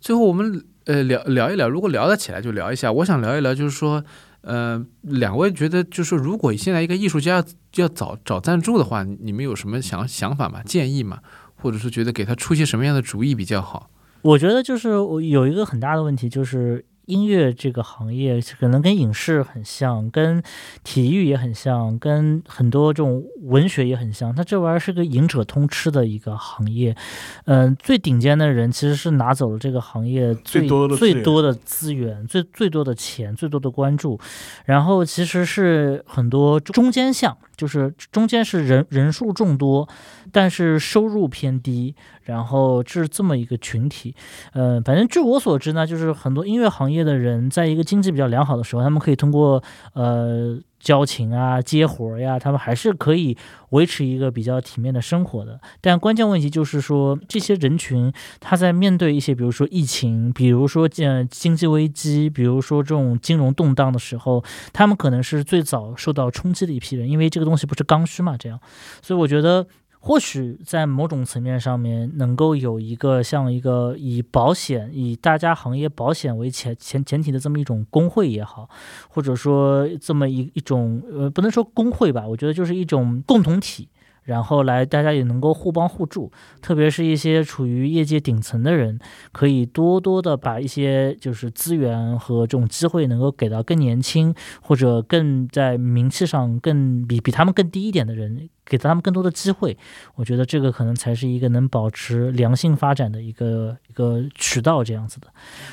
最后，我们呃聊聊一聊，如果聊得起来，就聊一下。我想聊一聊，就是说。呃，两位觉得就是如果现在一个艺术家要找找赞助的话，你们有什么想想法吗？建议吗？或者是觉得给他出些什么样的主意比较好？我觉得就是我有一个很大的问题就是。音乐这个行业可能跟影视很像，跟体育也很像，跟很多这种文学也很像。它这玩意儿是个赢者通吃的一个行业。嗯，最顶尖的人其实是拿走了这个行业最最多的资源、最最多的钱、最多的关注。然后其实是很多中间项，就是中间是人人数众多，但是收入偏低。然后这是这么一个群体，呃，反正据我所知呢，就是很多音乐行业的人，在一个经济比较良好的时候，他们可以通过呃交情啊、接活呀，他们还是可以维持一个比较体面的生活的。但关键问题就是说，这些人群他在面对一些，比如说疫情，比如说呃经济危机，比如说这种金融动荡的时候，他们可能是最早受到冲击的一批人，因为这个东西不是刚需嘛，这样，所以我觉得。或许在某种层面上面，能够有一个像一个以保险、以大家行业保险为前前前提的这么一种工会也好，或者说这么一一种呃，不能说工会吧，我觉得就是一种共同体。然后来，大家也能够互帮互助，特别是一些处于业界顶层的人，可以多多的把一些就是资源和这种机会能够给到更年轻或者更在名气上更比比他们更低一点的人，给他们更多的机会。我觉得这个可能才是一个能保持良性发展的一个一个渠道这样子的。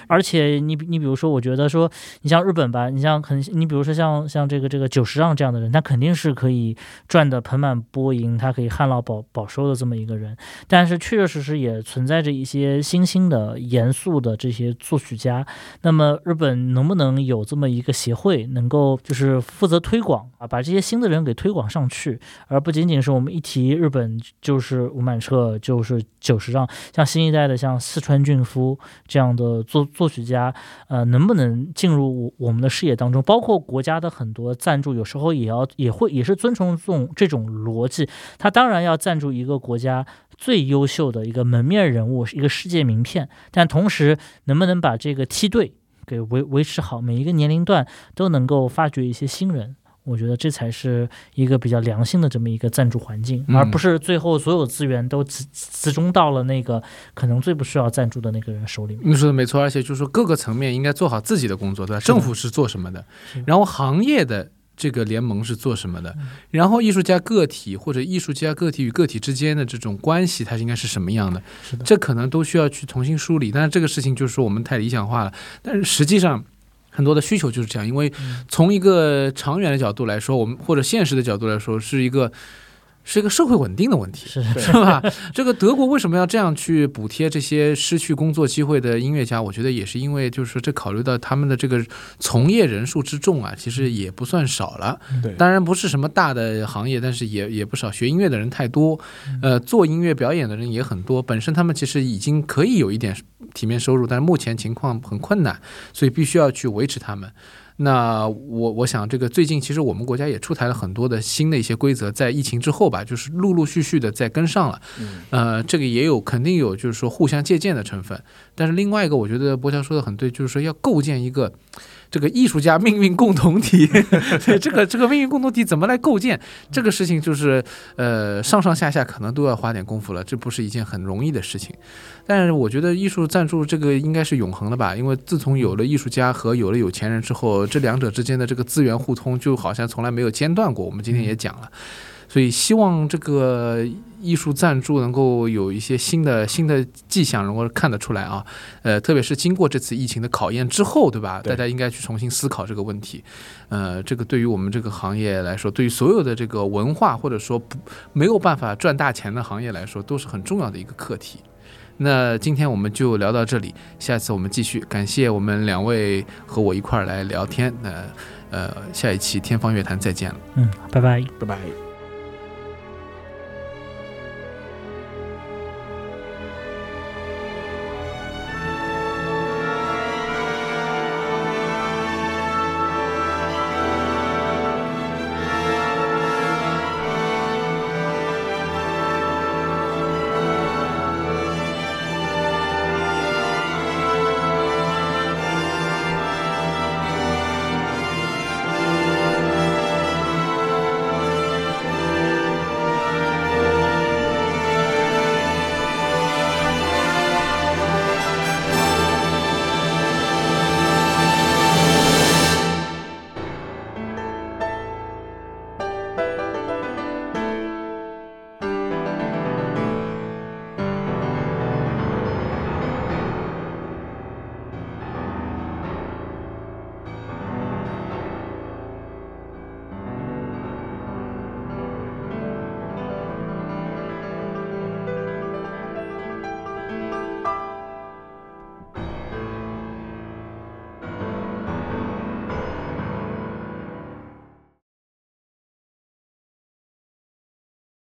而且你你比如说，我觉得说你像日本吧，你像很你比如说像像这个这个久石让这样的人，他肯定是可以赚得盆满钵盈。他可以旱涝保保收的这么一个人，但是确确实实也存在着一些新兴的、严肃的这些作曲家。那么，日本能不能有这么一个协会，能够就是负责推广啊，把这些新的人给推广上去，而不仅仅是我们一提日本就是吴满彻，就是久石让，像新一代的像四川俊夫这样的作作曲家，呃，能不能进入我们的视野当中？包括国家的很多赞助，有时候也要也会也是遵从这种这种逻辑。他当然要赞助一个国家最优秀的一个门面人物，一个世界名片，但同时能不能把这个梯队给维维持好，每一个年龄段都能够发掘一些新人，我觉得这才是一个比较良性的这么一个赞助环境，而不是最后所有资源都集集中到了那个可能最不需要赞助的那个人手里面。你说的没错，而且就是说各个层面应该做好自己的工作，对吧？政府是做什么的，然后行业的。这个联盟是做什么的？然后艺术家个体或者艺术家个体与个体之间的这种关系，它应该是什么样的？是的，这可能都需要去重新梳理。但是这个事情就是说我们太理想化了。但是实际上很多的需求就是这样，因为从一个长远的角度来说，我们或者现实的角度来说，是一个。是一个社会稳定的问题，是是吧？这个德国为什么要这样去补贴这些失去工作机会的音乐家？我觉得也是因为，就是说这考虑到他们的这个从业人数之众啊，其实也不算少了。对，当然不是什么大的行业，但是也也不少。学音乐的人太多，呃，做音乐表演的人也很多。本身他们其实已经可以有一点体面收入，但是目前情况很困难，所以必须要去维持他们。那我我想，这个最近其实我们国家也出台了很多的新的一些规则，在疫情之后吧，就是陆陆续续的在跟上了。嗯呃，这个也有肯定有就是说互相借鉴的成分。但是另外一个，我觉得波乔说的很对，就是说要构建一个这个艺术家命运共同体。对这个这个命运共同体怎么来构建？这个事情就是呃上上下下可能都要花点功夫了，这不是一件很容易的事情。但是我觉得艺术赞助这个应该是永恒的吧，因为自从有了艺术家和有了有钱人之后，这两者之间的这个资源互通就好像从来没有间断过。我们今天也讲了，所以希望这个艺术赞助能够有一些新的新的迹象，能够看得出来啊。呃，特别是经过这次疫情的考验之后，对吧？对大家应该去重新思考这个问题。呃，这个对于我们这个行业来说，对于所有的这个文化或者说不没有办法赚大钱的行业来说，都是很重要的一个课题。那今天我们就聊到这里，下次我们继续。感谢我们两位和我一块儿来聊天。那呃，下一期天方乐坛再见了。嗯，拜拜。拜拜。